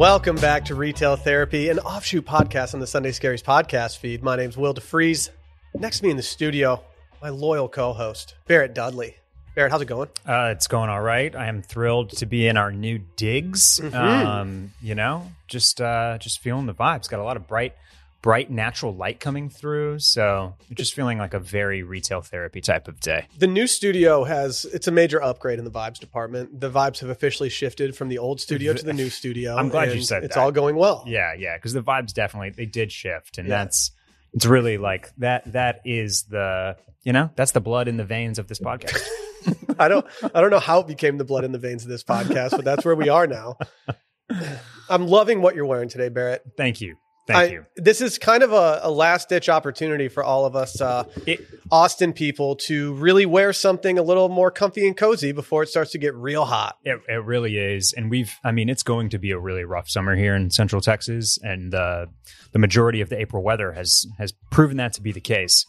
Welcome back to Retail Therapy, an offshoot podcast on the Sunday Scaries podcast feed. My name's Will DeFries. Next to me in the studio, my loyal co-host, Barrett Dudley. Barrett, how's it going? Uh, it's going all right. I am thrilled to be in our new digs. Mhm. Um, you know, just uh, just feeling the vibes. Got a lot of bright, bright natural light coming through. So just feeling like a very retail therapy type of day. The new studio has it's a major upgrade in the vibes department. The vibes have officially shifted from the old studio to the new studio. I'm glad you said it's that. all going well. Yeah, yeah. Because the vibes definitely they did shift, and Yeah. that's it's really like that. That is the you know that's the blood in the veins of this podcast. I don't I don't know how it became the blood in the veins of this podcast, but that's where we are now. I'm loving what you're wearing today, Barrett. Thank you, thank I- you. This is kind of a, a last ditch opportunity for all of us uh, It, Austin people to really wear something a little more comfy and cozy before it starts to get real hot. It, it really is, and we've. I mean, it's going to be a really rough summer here in Central Texas, and uh, the majority of the April weather has has proven that to be the case.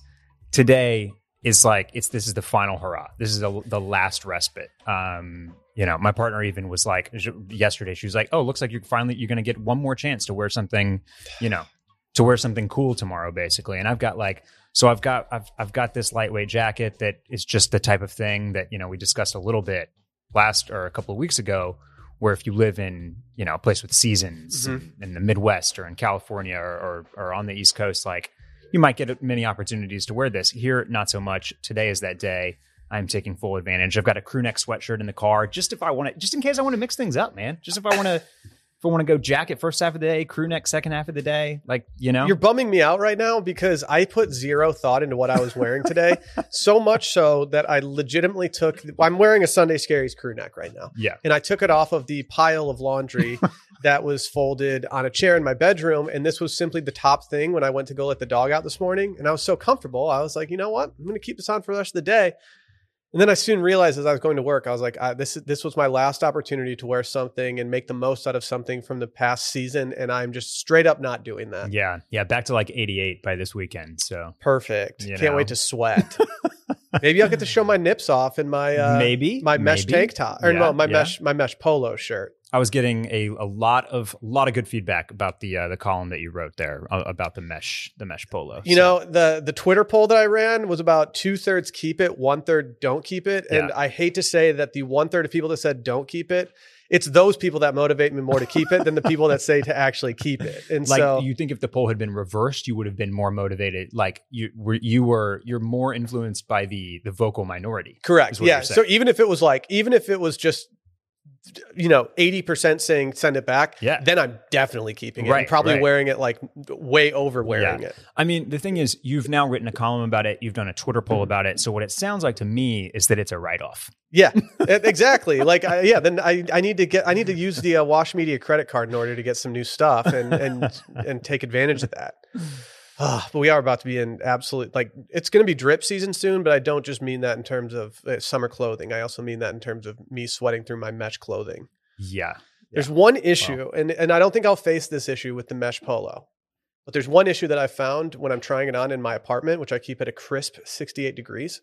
Today is like it's this is the final hurrah. This is the the last respite. Um, you know, my partner even was like yesterday. She was like, "Oh, looks like you're finally you're going to get one more chance to wear something, you know, to wear something cool tomorrow, basically." And I've got like so I've got I've I've got this lightweight jacket that is just the type of thing that you know we discussed a little bit last or a couple of weeks ago, where if you live in you know a place with seasons mm-hmm. in, in the Midwest or in California or, or or on the East Coast, like you might get many opportunities to wear this. Here, not so much. Today is that day. I'm taking full advantage. I've got a crew neck sweatshirt in the car, just if I want to, just in case I want to mix things up, man. Just if I want to, if I want to go jacket first half of the day, crew neck second half of the day, like you know. You're bumming me out right now because I put zero thought into what I was wearing today. so much so that I legitimately took, I'm wearing a Sunday Scaries crew neck right now. yeah, and I took it off of the pile of laundry that was folded on a chair in my bedroom. And this was simply the top thing when I went to go let the dog out this morning. And I was so comfortable. I was like, you know what? I'm going to keep this on for the rest of the day. And then I soon realized as I was going to work, I was like, I, this this was my last opportunity to wear something and make the most out of something from the past season, and I'm just straight up not doing that. yeah, yeah. Back to like 88 by this weekend. So Perfect. Can't know. wait to sweat. Maybe I'll get to show my nips off in my uh, maybe my mesh maybe. tank top or Yeah, no my yeah. mesh my mesh polo shirt. I was getting a, a lot of lot of good feedback about the uh, the column that you wrote there uh, about the mesh the mesh polo. You So, know, the the Twitter poll that I ran was about two thirds keep it, one third don't keep it. And Yeah. I hate to say that the one third of people that said don't keep it, it's those people that motivate me more to keep it than the people that say to actually keep it. And like so you think if the poll had been reversed, you would have been more motivated. Like you were you were you're more influenced by the the vocal minority. correct. Yeah. So even if it was like, even if it was just you know, 80% saying send it back, Yeah. then I'm definitely keeping it. I'm probably right. wearing it like way over wearing Yeah. it. I mean, the thing is, you've now written a column about it. You've done a Twitter poll about it. So what it sounds like to me is that it's a write off. Yeah, exactly. Like, I, yeah, then I, I need to get, I need to use the uh, Wash Media credit card in order to get some new stuff and and and take advantage of that. Ah, but we are about to be in absolute, like, it's going to be drip season soon. But I don't just mean that in terms of uh, summer clothing. I also mean that in terms of me sweating through my mesh clothing. Yeah. There's one issue, and and I don't think I'll face this issue with the mesh polo. But there's one issue that I found when I'm trying it on in my apartment, which I keep at a crisp 68 degrees,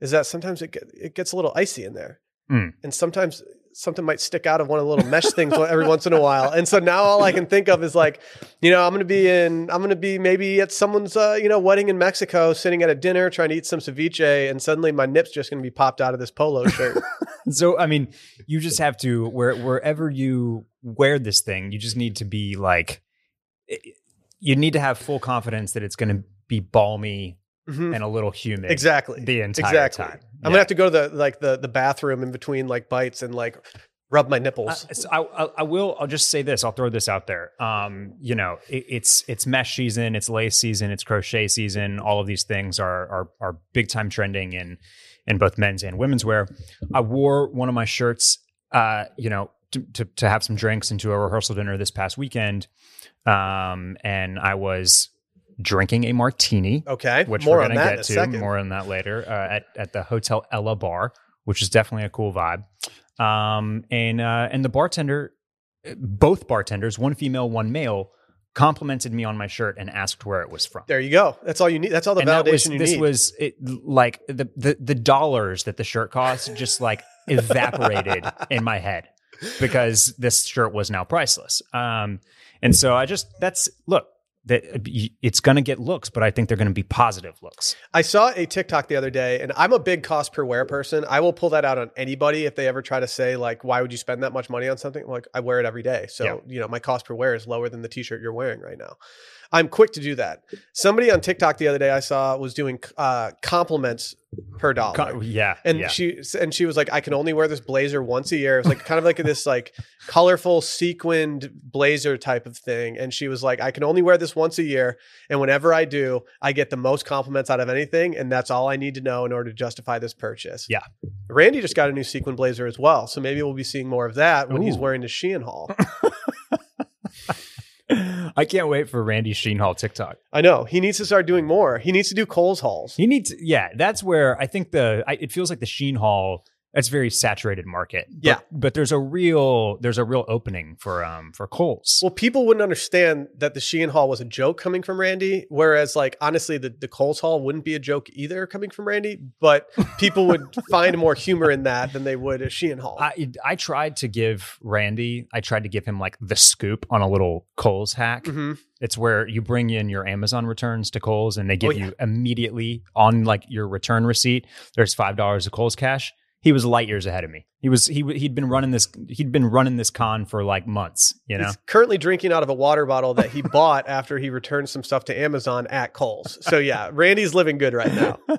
is that sometimes it get, it gets a little icy in there, Mm. and sometimes something might stick out of one of the little mesh things every once in a while. And so now all I can think of is like, you know, I'm going to be in, I'm going to be maybe at someone's, uh, you know, wedding in Mexico, sitting at a dinner trying to eat some ceviche, and suddenly my nip's just going to be popped out of this polo shirt. So I mean, you just have to where wherever you wear this thing, you just need to be like, you need to have full confidence that it's going to be balmy Mhm. and a little humid Exactly. the entire exactly. time. I'm gonna have to go to the like the the bathroom in between like bites and like rub my I, nipples. so I, I, I will. I'll just say this. I'll throw this out there. Um, you know, it, it's it's mesh season, it's lace season, it's crochet season. All of these things are are are big time trending in in both men's and women's wear. I wore one of my shirts. Uh, you know, to, to to have some drinks into a rehearsal dinner this past weekend. Um, and I was drinking a martini okay, which more we're on going to get to more on that later uh, at at the Hotel Ella Bar, which is definitely a cool vibe. Um, and uh, and the bartender, both bartenders, one female, one male, complimented me on my shirt and asked where it was from. There you go. That's all you need. That's all the and validation was you this need. was it, like the, the the dollars that the shirt cost just like evaporated in my head. because this shirt was now priceless. Um, and so I just that's look that uh, it's going to get looks, but I think they're going to be positive looks. I saw a TikTok the other day, and I'm a big cost per wear person. I will pull that out on anybody if they ever try to say like, "Why would you spend that much money on something?" Like, I wear it every day, so Yeah. you know my cost per wear is lower than the T-shirt you're wearing right now. I'm quick to do that. Somebody on TikTok the other day I saw was doing uh, compliments per dollar. Co- yeah, and yeah. she and she was like, I can only wear this blazer once a year. It was like kind of like this like colorful sequined blazer type of thing. And she was like, I can only wear this once a year, and whenever I do, I get the most compliments out of anything, and that's all I need to know in order to justify this purchase. Yeah. Randy just got a new sequin blazer as well, so maybe we'll be seeing more of that when he's wearing the Shein haul. I can't wait for Randy Shein haul TikTok. I know he needs to start doing more. He needs to do Kohl's hauls. He needs, yeah, that's where I think the I, it feels like the Shein haul. That's very saturated market. But, Yeah. but there's a real there's a real opening for um for Kohl's. Well, people wouldn't understand that the Shein haul was a joke coming from Randy, whereas, like, honestly, the, the Kohl's haul wouldn't be a joke either coming from Randy, but people would find more humor in that than they would a Shein haul. I I tried to give Randy, I tried to give him like the scoop on a little Kohl's hack. Mhm. It's where you bring in your Amazon returns to Kohl's and they give Oh, yeah. you immediately on like your return receipt. There's five dollars of Kohl's cash. He was light years ahead of me. He was he he'd been running this he'd been running this con for like months. You know, He's currently drinking out of a water bottle that he bought after he returned some stuff to Amazon at Kohl's. So, yeah, Randy's living good right now.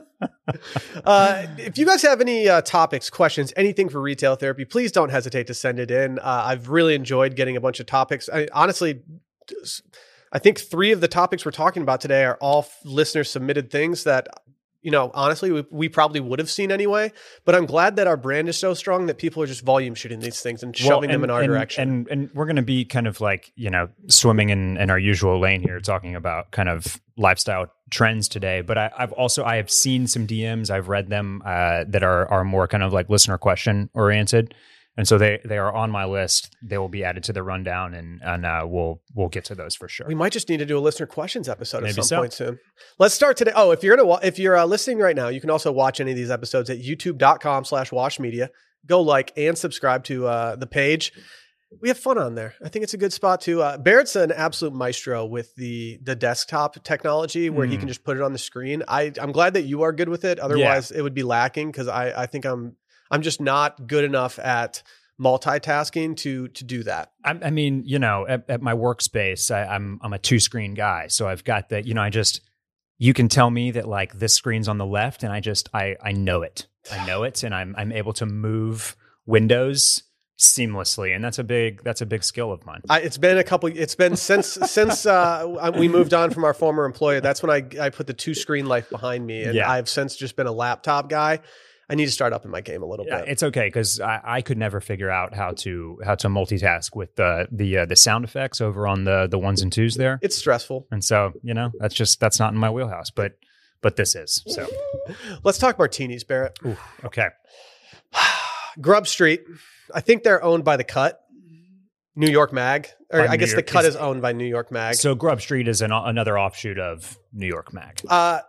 Uh, if you guys have any uh, topics, questions, anything for retail therapy, please don't hesitate to send it in. Uh, I've really enjoyed getting a bunch of topics. I, honestly, I think three of the topics we're talking about today are all listener submitted things that, you know, honestly, we, we probably would have seen anyway. But I'm glad that our brand is so strong that people are just volume shooting these things and Well, shoving them in our and- direction. And and we're going to be kind of like you know swimming in, in our usual lane here, talking about kind of lifestyle trends today. But I, I've also I have seen some DMs, I've read them uh, that are are more kind of like listener question oriented, and so they they are on my list. They will be added to the rundown, and and uh, we'll we'll get to those for sure. We might just need to do a listener questions episode at some so. point soon. Let's start today. Oh, if you're gonna wa- if you're uh, listening right now, you can also watch any of these episodes at youtube.com slash wash media. Go like and subscribe to uh, the page. We have fun on there. I think it's a good spot to. Uh, Barrett's an absolute maestro with the the desktop technology where he Mm. can just put it on the screen. I I'm glad that you are good with it. Otherwise, it would be lacking because I I think I'm I'm just not good enough at multitasking to to do that. I, I mean, you know, at, at my workspace, I, I'm I'm a two screen guy, so I've got that. You know, I just you can tell me that like this screen's on the left, and I just I I know it, I know it, and I'm I'm able to move windows seamlessly, and that's a big that's a big skill of mine. I, it's been a couple. It's been since since uh, we moved on from our former employer. That's when I I put the two screen life behind me, and Yeah. I've since just been a laptop guy. I need to start up in my game a little Yeah, bit. it's okay because I, I could never figure out how to how to multitask with the the uh, the sound effects over on the the ones and twos there, It's stressful. and so you know that's just that's not in my wheelhouse, but but this is so Let's talk martinis, Barrett. okay. Grub Street. I think they're owned by the Cut, New York Mag, or I guess the Cut is- is owned by New York Mag. So Grub Street is an, another offshoot of New York Mag. Uh,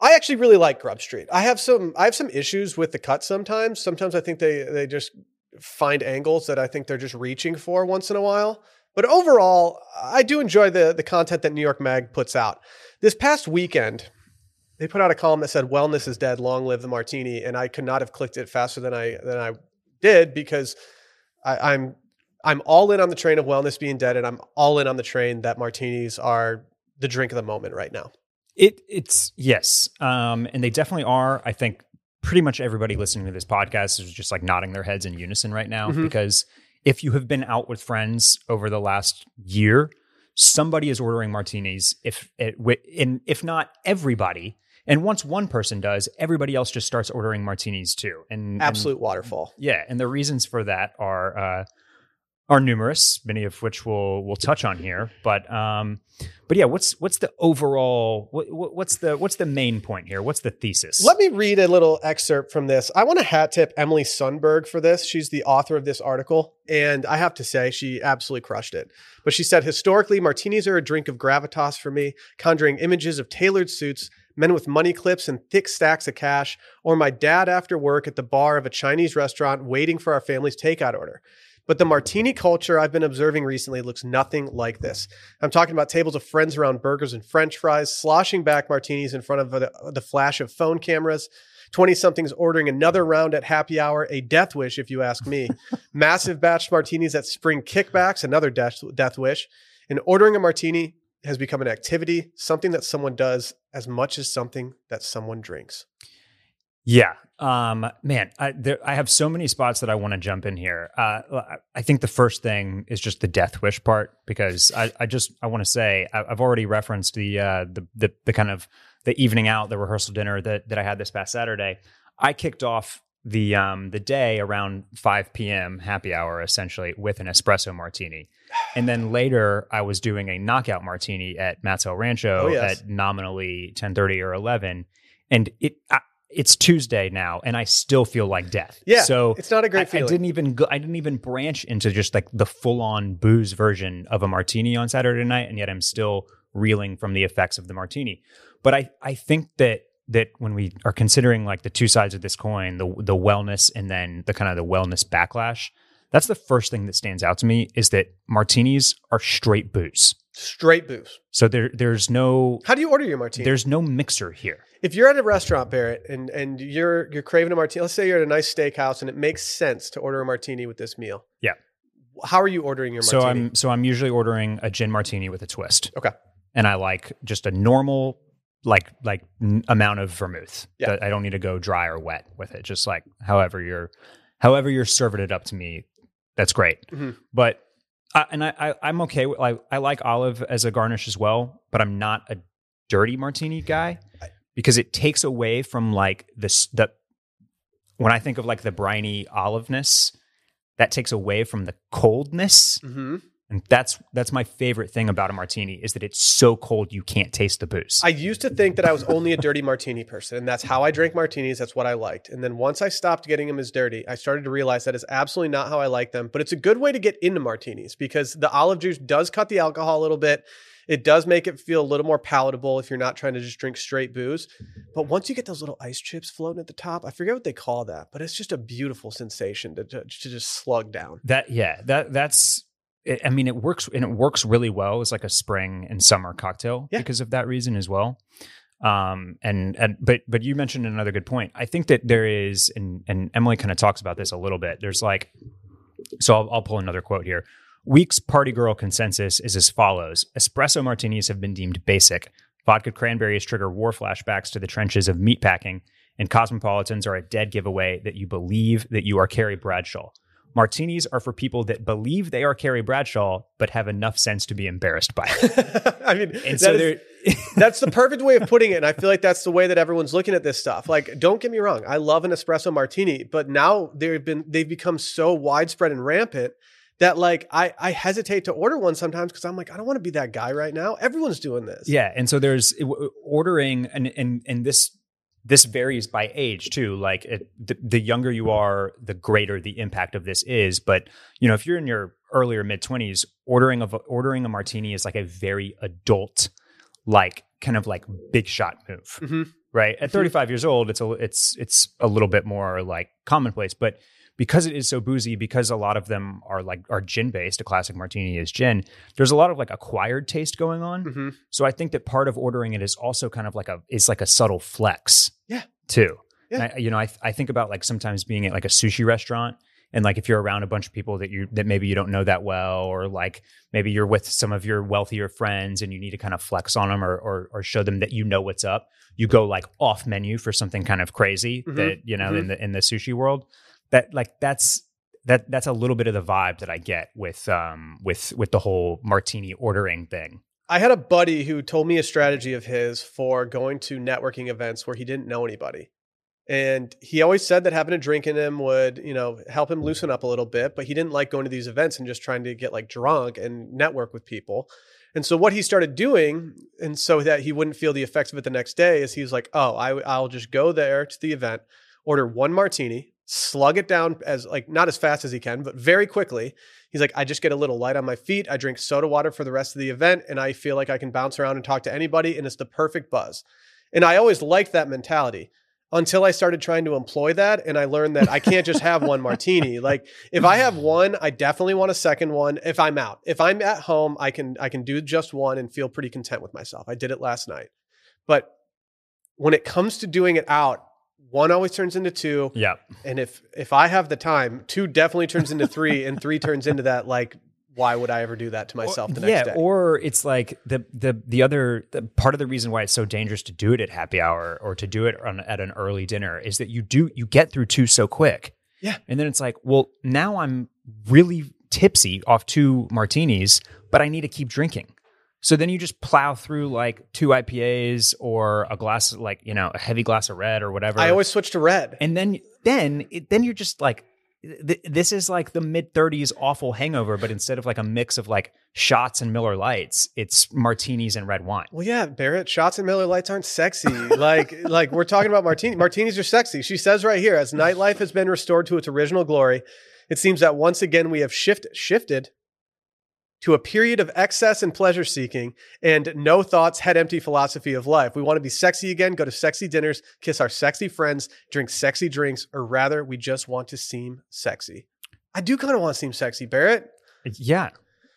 I actually really like Grub Street. I have some I have some issues with the cut sometimes. Sometimes I think they they just find angles that I think they're just reaching for once in a while. But overall, I do enjoy the the content that New York Mag puts out. This past weekend, they put out a column that said "Wellness is dead, long live the martini," and I could not have clicked it faster than I than I did because I, I'm I'm all in on the train of wellness being dead, and I'm all in on the train that martinis are the drink of the moment right now. It it's yes, um, and they definitely are. I think pretty much everybody listening to this podcast is just like nodding their heads in unison right now Mhm. because if you have been out with friends over the last year, somebody is ordering martinis. If it, wi- and if not everybody, and once one person does, everybody else just starts ordering martinis too. And and- Absolute waterfall. Yeah, and the reasons for that are uh, are numerous, many of which we'll we'll touch on here. But um, but yeah, what's what's the overall what, what- what's the what's the main point here? What's the thesis? Let me read a little excerpt from this. I want to hat tip Emily Sundberg for this. She's the author of this article, and I have to say she absolutely crushed it. But she said, historically, martinis are a drink of gravitas for me, conjuring images of tailored suits, men with money clips and thick stacks of cash, or my dad after work at the bar of a Chinese restaurant waiting for our family's takeout order. But the martini culture I've been observing recently looks nothing like this. I'm talking about tables of friends around burgers and french fries, sloshing back martinis in front of the, the flash of phone cameras. 20 somethings ordering another round at happy hour, a death wish, if you ask me. Massive batch martinis at spring kickbacks, another death, death wish. And ordering a martini has become an activity, something that someone does as much as something that someone drinks. Yeah. Um, man, I, there, I have so many spots that I want to jump in here. Uh, I think the first thing is just the death wish part because I, I just I want to say I, have already referenced the, uh, the the the kind of the evening out, the rehearsal dinner that that I had this past Saturday. I kicked off the um the day around 5 p.m. happy hour essentially with an espresso martini. And then later I was doing a knockout martini at Matt's El Rancho Oh, yes. at nominally 10:30 or 11 and it I, it's Tuesday now and I still feel like death. Yeah. So it's not a great I, I didn't even go, I didn't even branch into just like the full on booze version of a martini on Saturday night, and yet I'm still reeling from the effects of the martini. But I I think that that when we are considering like the two sides of this coin, the the wellness and then the kind of the wellness backlash, that's the first thing that stands out to me is that martinis are straight booze. Straight booze. So there there's no How do you order your martini? there's no mixer here. If you're at a restaurant, Barrett, and and you're you're craving a martini, let's say you're at a nice steakhouse and it makes sense to order a martini with this meal. Yeah. How are you ordering your So martini? I'm so I'm usually ordering a gin martini with a twist. Okay. And I like just a normal like like n- amount of vermouth. Yeah. That I don't need to go dry or wet with it. Just like however you're however you're serving it up to me, that's great. Mhm. But I, and I, I I'm okay with like I like olive as a garnish as well, but I'm not a dirty martini guy because it takes away from like this the when I think of like the briny oliveness, that takes away from the coldness. hmm And that's that's my favorite thing about a martini is that it's so cold you can't taste the booze. I used to think that I was only a dirty martini person, and that's how I drank martinis. That's what I liked. And then once I stopped getting them as dirty, I started to realize that is absolutely not how I like them. But it's a good way to get into martinis because the olive juice does cut the alcohol a little bit. It does make it feel a little more palatable if you're not trying to just drink straight booze. But once you get those little ice chips floating at the top, I forget what they call that, but it's just a beautiful sensation to, to, to just slug down. that yeah, that that's it, I mean it works and it works really well as like a spring and summer cocktail Yeah. because of that reason as well. Um and and but but you mentioned another good point. I think that there is and and Emily kind of talks about this a little bit. There's like so I'll, I'll pull another quote here. Week's party girl consensus is as follows: Espresso martinis have been deemed basic. Vodka cranberries trigger war flashbacks to the trenches of meatpacking, and cosmopolitans are a dead giveaway that you believe that you are Carrie Bradshaw. Martinis are for people that believe they are Carrie Bradshaw, but have enough sense to be embarrassed by it. I mean, And so is- that's the perfect way of putting it. And I feel like that's the way that everyone's looking at this stuff. Like, don't get me wrong, I love an espresso martini, but now they've been they've become so widespread and rampant that like I I hesitate to order one sometimes because I'm like, I don't want to be that guy right now. Everyone's doing this. Yeah, and so there's ordering, and and and this this varies by age too. Like it, the, the younger you are, the greater the impact of this is. But you know, if you're in your earlier mid twenties, ordering of ordering a martini is like a very adult, like kind of like big shot move, Mhm. right? At 35 years old, it's a it's it's a little bit more like commonplace, but because it is so boozy, because a lot of them are like are gin based, a classic martini is gin. There's a lot of like acquired taste going on. hmm So I think that part of ordering it is also kind of like a it's like a subtle flex. Yeah. Too. Yeah. I, you know, I I think about like sometimes being at like a sushi restaurant and like if you're around a bunch of people that you that maybe you don't know that well or like maybe you're with some of your wealthier friends and you need to kind of flex on them or or, or show them that you know what's up. You go like off menu for something kind of crazy Mhm. that you know in the in the sushi world. That like that's that that's a little bit of the vibe that I get with um with with the whole martini ordering thing. I had a buddy who told me a strategy of his for going to networking events where he didn't know anybody. And he always said that having a drink in him would, you know, help him loosen up a little bit, but he didn't like going to these events and just trying to get like drunk and network with people. And so what he started doing, and so that he wouldn't feel the effects of it the next day, is he was like, "Oh, I, I'll just go there to the event, order one martini, slug it down as like not as fast as he can, but very quickly. He's like, I just get a little light on my feet. I drink soda water for the rest of the event, and I feel like I can bounce around and talk to anybody, and it's the perfect buzz. And I always liked that mentality. until I started trying to employ that. And I learned that I can't just have one martini. Like if I have one, I definitely want a second one if I'm out. If I'm at home, I can I can do just one and feel pretty content with myself. I did it last night. But when it comes to doing it out, one always turns into two. Yeah. And if if I have the time, two definitely turns into three, and three turns into that like why would I ever do that to myself the next yeah, day? or it's like the the the other the part of the reason why it's so dangerous to do it at happy hour or to do it on, at an early dinner is that you do you get through two so quick. Yeah. and then it's like, well, now I'm really tipsy off two martinis, but I need to keep drinking. So then you just plow through like two IPAs or a glass, like you know, a heavy glass of red or whatever. I always switch to red. and then then it, then you're just like th- this is like the mid 30s awful hangover but instead of like a mix of like shots and Miller Lites it's martinis and red wine Well, yeah, Barrett, shots and Miller Lites aren't sexy. like, like we're talking about martini. Martinis are sexy. She says right here, as nightlife has been restored to its original glory, it seems that once again we have shift, shifted to a period of excess and pleasure seeking and no thoughts, head empty philosophy of life. We want to be sexy again, go to sexy dinners, kiss our sexy friends, drink sexy drinks, or rather, we just want to seem sexy. I do kind of want to seem sexy, Barrett. yeah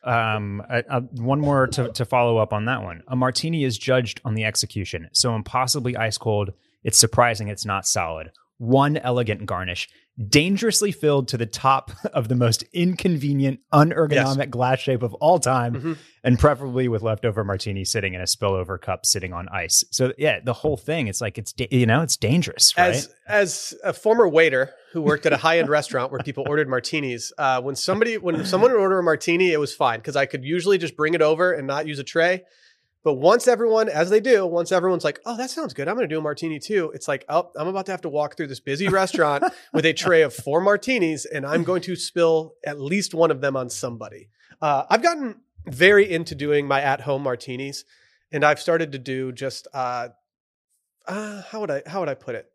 um uh, uh, one more to, to follow up on that one a martini is judged on the execution so impossibly ice cold it's surprising it's not solid one elegant garnish dangerously filled to the top of the most inconvenient unergonomic glass shape of all time Mhm. and preferably with leftover martini sitting in a spillover cup sitting on ice. So yeah, the whole thing it's like it's you know, it's dangerous, right? As as a former waiter who worked at a high end restaurant where people ordered martinis, uh, when somebody when someone would order a martini, it was fine because I could usually just bring it over and not use a tray. But once everyone, as they do, once everyone's like, "Oh, that sounds good. I'm going to do a martini too." It's like, "Oh, I'm about to have to walk through this busy restaurant with a tray of four martinis, and I'm going to spill at least one of them on somebody." Uh, I've gotten very into doing my at home martinis, and I've started to do just uh, uh, how would I how would I put it?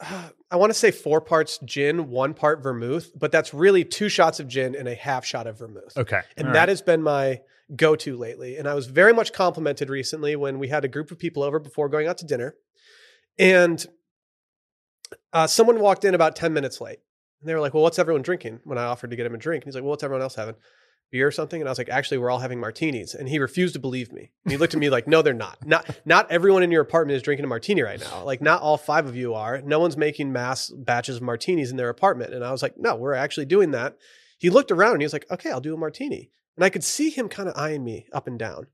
Uh, I want to say four parts gin, one part vermouth, but that's really two shots of gin and a half shot of vermouth. okay. And All that right. has been my go to lately. And I was very much complimented recently when we had a group of people over before going out to dinner. And uh, someone walked in about 10 minutes late. And they were like, Well, what's everyone drinking? When I offered to get him a drink. And he's like, Well, what's everyone else having? Beer or something? And I was like, Actually, we're all having martinis. And he refused to believe me. And he looked at me like, No, they're not. Not not everyone in your apartment is drinking a martini right now. Like, not all five of you are. No one's making mass batches of martinis in their apartment. And I was like, No, we're actually doing that. He looked around and he was like, Okay, I'll do a martini. And I could see him kind of eyeing me up and down.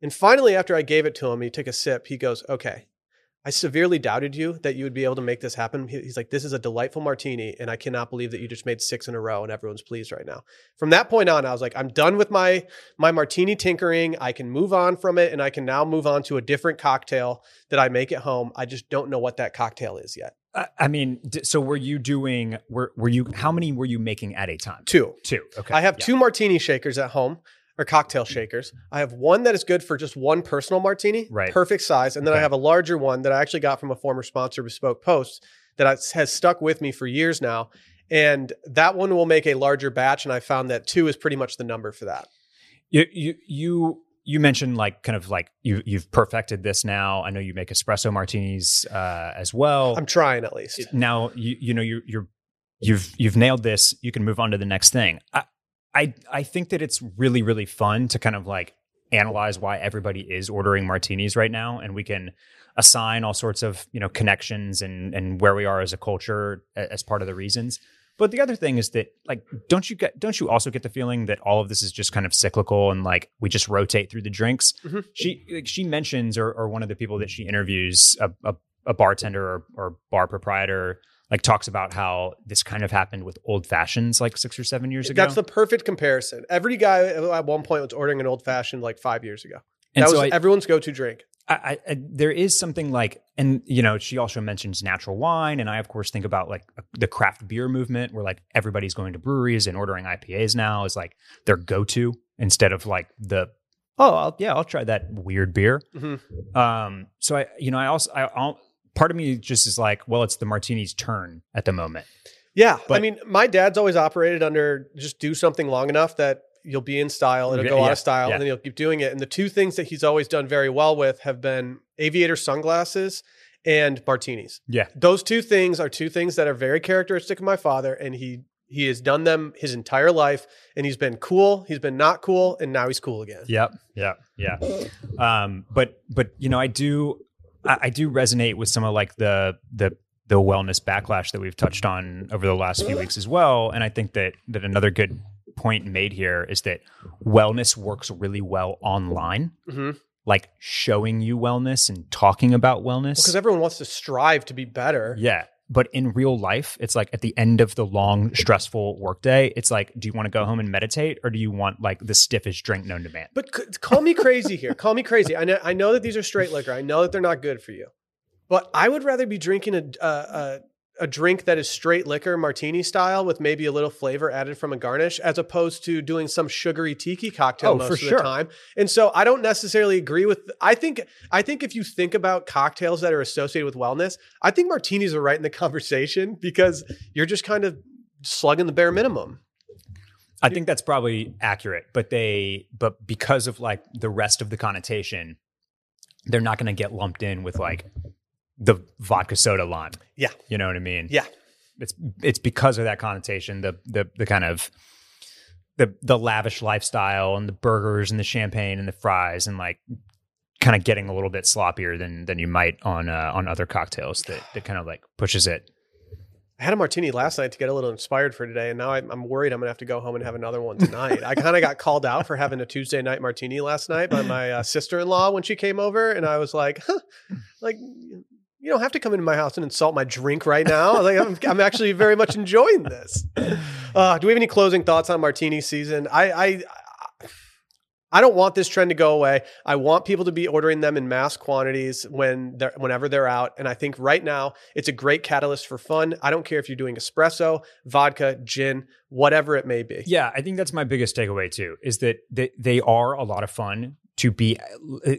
And finally, after I gave it to him, he took a sip. He goes, Okay, I severely doubted you that you would be able to make this happen. He's like, This is a delightful martini. And I cannot believe that you just made six in a row and everyone's pleased right now. From that point on, I was like, I'm done with my, my martini tinkering. I can move on from it and I can now move on to a different cocktail that I make at home. I just don't know what that cocktail is yet. I, I mean, so were you doing were were you how many were you making at a time? Two. Two. Okay. I have Yeah. two martini shakers at home or cocktail shakers. I have one that is good for just one personal martini, Right. perfect size, and then I have a larger one that I actually got from a former sponsor, Bespoke Post, that has stuck with me for years now. And that one will make a larger batch, and I found that two is pretty much the number for that. You you you you mentioned like kind of like you you've perfected this now. I know you make espresso martinis uh, as well. I'm trying at least. now you you know you you're you've you've nailed this. You can move on to the next thing. I I I think that it's really really fun to kind of like analyze why everybody is ordering martinis right now, and we can assign all sorts of you know connections and and where we are as a culture as part of the reasons. But the other thing is that like don't you get don't you also get the feeling that all of this is just kind of cyclical and like we just rotate through the drinks? Mhm. She like, she mentions or or one of the people that she interviews a a, a bartender or, or bar proprietor like talks about how this kind of happened with old fashions like six or seven years ago. That's the perfect comparison. Every guy at one point was ordering an old fashioned like five years ago. and that so was I, everyone's go to drink. I, I, there is something like, and you know, she also mentions natural wine, and I of course think about like the craft beer movement, where like everybody's going to breweries and ordering IPAs now is like their go-to instead of like the oh I'll, yeah I'll try that weird beer. Mhm. Um, so I you know I also I I'll, part of me just is like well it's the martini's turn at the moment. Yeah. I mean, my dad's always operated under just do something long enough that you'll be in style, it'll go out Yeah, of style, yeah. and then you'll keep doing it. And the two things that he's always done very well with have been aviator sunglasses and martinis. Yeah. Those two things are two things that are very characteristic of my father, and he he has done them his entire life, and he's been cool, he's been not cool, and now he's cool again. Yep. Yep. Yeah. Um, but but you know, I do I, I do resonate with some of like the the the wellness backlash that we've touched on over the last few weeks as well. And I think that that another good point made here is that wellness works really well online. hmm Like showing you wellness and talking about wellness. Because everyone wants to strive to be better. Yeah. But in real life, it's like at the end of the long, stressful workday, it's like, do you want to go home and meditate or do you want like the stiffest drink known to man? But c- call me crazy here. Call me crazy. I know, I know that these are straight liquor. I know that they're not good for you. But I would rather be drinking a, a, a, a drink that is straight liquor, martini style, with maybe a little flavor added from a garnish, as opposed to doing some sugary tiki cocktail Oh, most of sure. the time. And so I don't necessarily agree with. I think I think if you think about cocktails that are associated with wellness, I think martinis are right in the conversation because you're just kind of slugging the bare minimum. I think that's probably accurate, but they, but because of like the rest of the connotation, they're not going to get lumped in with like the vodka soda line. Yeah. You know what I mean? Yeah. It's, it's because of that connotation, the, the, the kind of, the, the lavish lifestyle and the burgers and the champagne and the fries and like kind of getting a little bit sloppier than, than you might on, uh, on other cocktails that, that kind of like pushes it. I had a martini last night to get a little inspired for today, and now I'm, I'm worried I'm gonna have to go home and have another one tonight. I kind of got called out for having a Tuesday night martini last night by my uh, sister-in-law when she came over, and I was like, huh, like you don't have to come into my house and insult my drink right now. Like I'm, I'm actually very much enjoying this. Uh, do we have any closing thoughts on martini season? I, I I don't want this trend to go away. I want people to be ordering them in mass quantities when they're, whenever they're out. And I think right now it's a great catalyst for fun. I don't care if you're doing espresso, vodka, gin, whatever it may be. Yeah, I think that's my biggest takeaway too. Is that they, they are a lot of fun to be,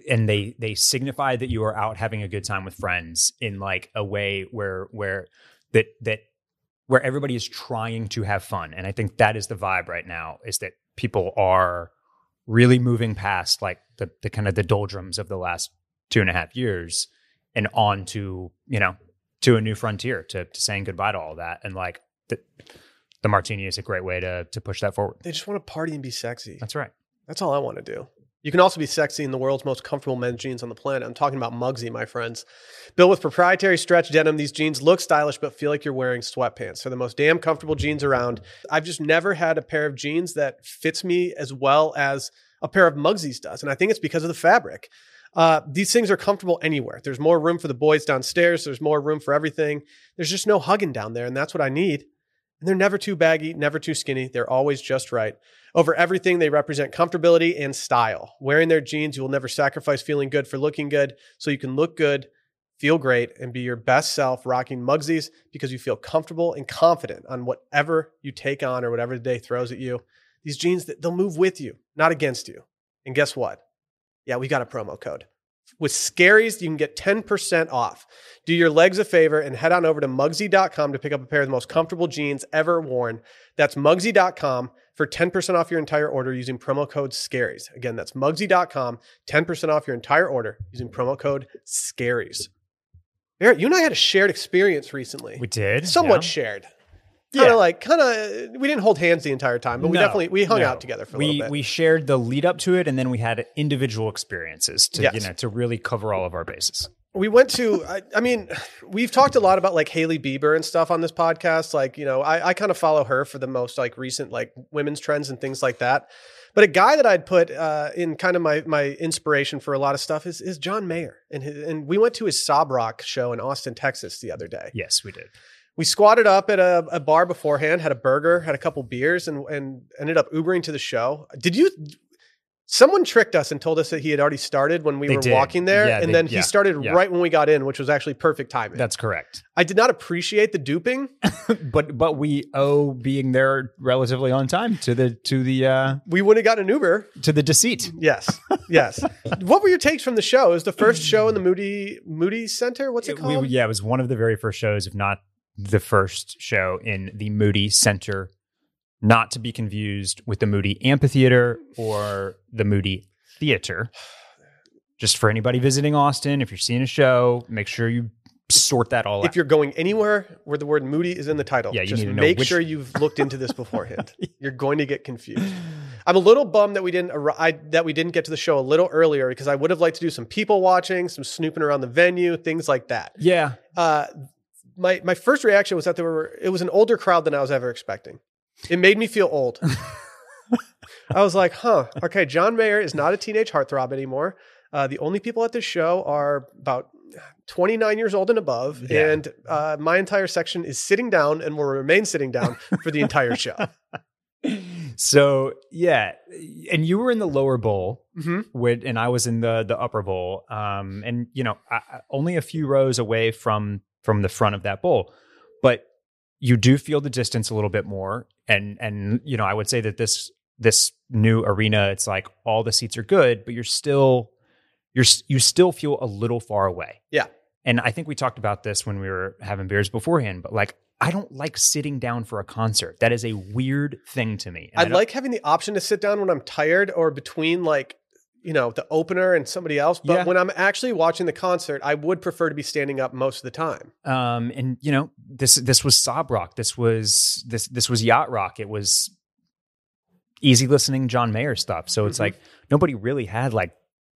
and they they signify that you are out having a good time with friends in like a way where where that that where everybody is trying to have fun, and I think that is the vibe right now. Is that people are really moving past like the the kind of the doldrums of the last two and a half years and on to you know to a new frontier to, to saying goodbye to all that and like the, the martini is a great way to to push that forward They just want to party and be sexy. that's right That's all I want to do. You can also be sexy in the world's most comfortable men's jeans on the planet. I'm talking about Mugsy, my friends. Built with proprietary stretch denim, these jeans look stylish but feel like you're wearing sweatpants. They're the most damn comfortable jeans around. I've just never had a pair of jeans that fits me as well as a pair of Mugsy's does, and I think it's because of the fabric. Uh, these things are comfortable anywhere. There's more room for the boys downstairs. There's more room for everything. There's just no hugging down there, and that's what I need. And they're never too baggy, never too skinny. They're always just right. Over everything, they represent comfortability and style. Wearing their jeans, you will never sacrifice feeling good for looking good, so you can look good, feel great, and be your best self rocking Mugsies because you feel comfortable and confident on whatever you take on or whatever the day throws at you. These jeans, they'll move with you, not against you. And guess what? Yeah, we got a promo code. With Scaries, you can get 10% off. Do your legs a favor and head on over to Mugsy.com to pick up a pair of the most comfortable jeans ever worn. That's Mugsy.com for 10% off your entire order using promo code SCARIES. Again, that's Mugsy.com, 10% off your entire order using promo code SCARIES. Barrett, you and I had a shared experience recently. we did Somewhat yeah. shared. Kind of Yeah. like, kind of, we didn't hold hands the entire time, but we No, definitely, we hung no. out together for a we little bit. we shared the lead up to it and then we had individual experiences to Yes. you know to really cover all of our bases we went to I, I mean we've talked a lot about like Hailey Bieber and stuff on this podcast like you know i, I kind of follow her for the most like recent like women's trends and things like that but a guy that i'd put uh, in kind of my my inspiration for a lot of stuff is is john mayer and his, and we went to his sob rock show in austin texas the other day yes we did we squatted up at a, a bar beforehand had a burger had a couple beers and and ended up ubering to the show did you Someone tricked us and told us that he had already started when we They were did. walking there, Yeah, and they- then yeah, he started yeah. right when we got in, which was actually perfect timing. that's correct I did not appreciate the duping. but but we owe being there relatively on time to the to the uh We would have gotten an Uber. to the deceit Yes, yes. what were your takes from the show? It was the first show in the Moody Moody Center. What's it It- called? we, yeah it was one of the very first shows if not the first show in the moody center not to be confused with the moody amphitheater or the moody theater just for anybody visiting austin if you're seeing a show make sure you sort that all if out. If you're going anywhere where the word Moody is in the title, Yeah, you just make which- sure you've looked into this beforehand. You're going to get confused. I'm a little bummed that we didn't I, that we didn't get to the show a little earlier because I would have liked to do some people watching, some snooping around the venue, things like that. Yeah, Uh, my my first reaction was that there were it was an older crowd than I was ever expecting. It made me feel old. I was like, huh, okay, John Mayer is not a teenage heartthrob anymore. Uh, the only people at this show are about 29 years old and above, Yeah. and uh, my entire section is sitting down and will remain sitting down for the entire show. So yeah, and you were in the lower bowl, hmm with, and I was in the the upper bowl. Um, and you know, I- only a few rows away from from the front of that bowl, but you do feel the distance a little bit more. And and you know, I would say that this this new arena, it's like all the seats are good, but you're still you're you still feel a little far away. Yeah. And I think we talked about this when we were having beers beforehand, but like I don't like sitting down for a concert. That is a weird thing to me. I don't- like having the option to sit down when I'm tired or between like you know the opener and somebody else. But Yeah. when I'm actually watching the concert, I would prefer to be standing up most of the time. um and you know this this was sob rock this was this this was yacht rock it was easy listening john mayer stuff so it's Mhm. like nobody really had like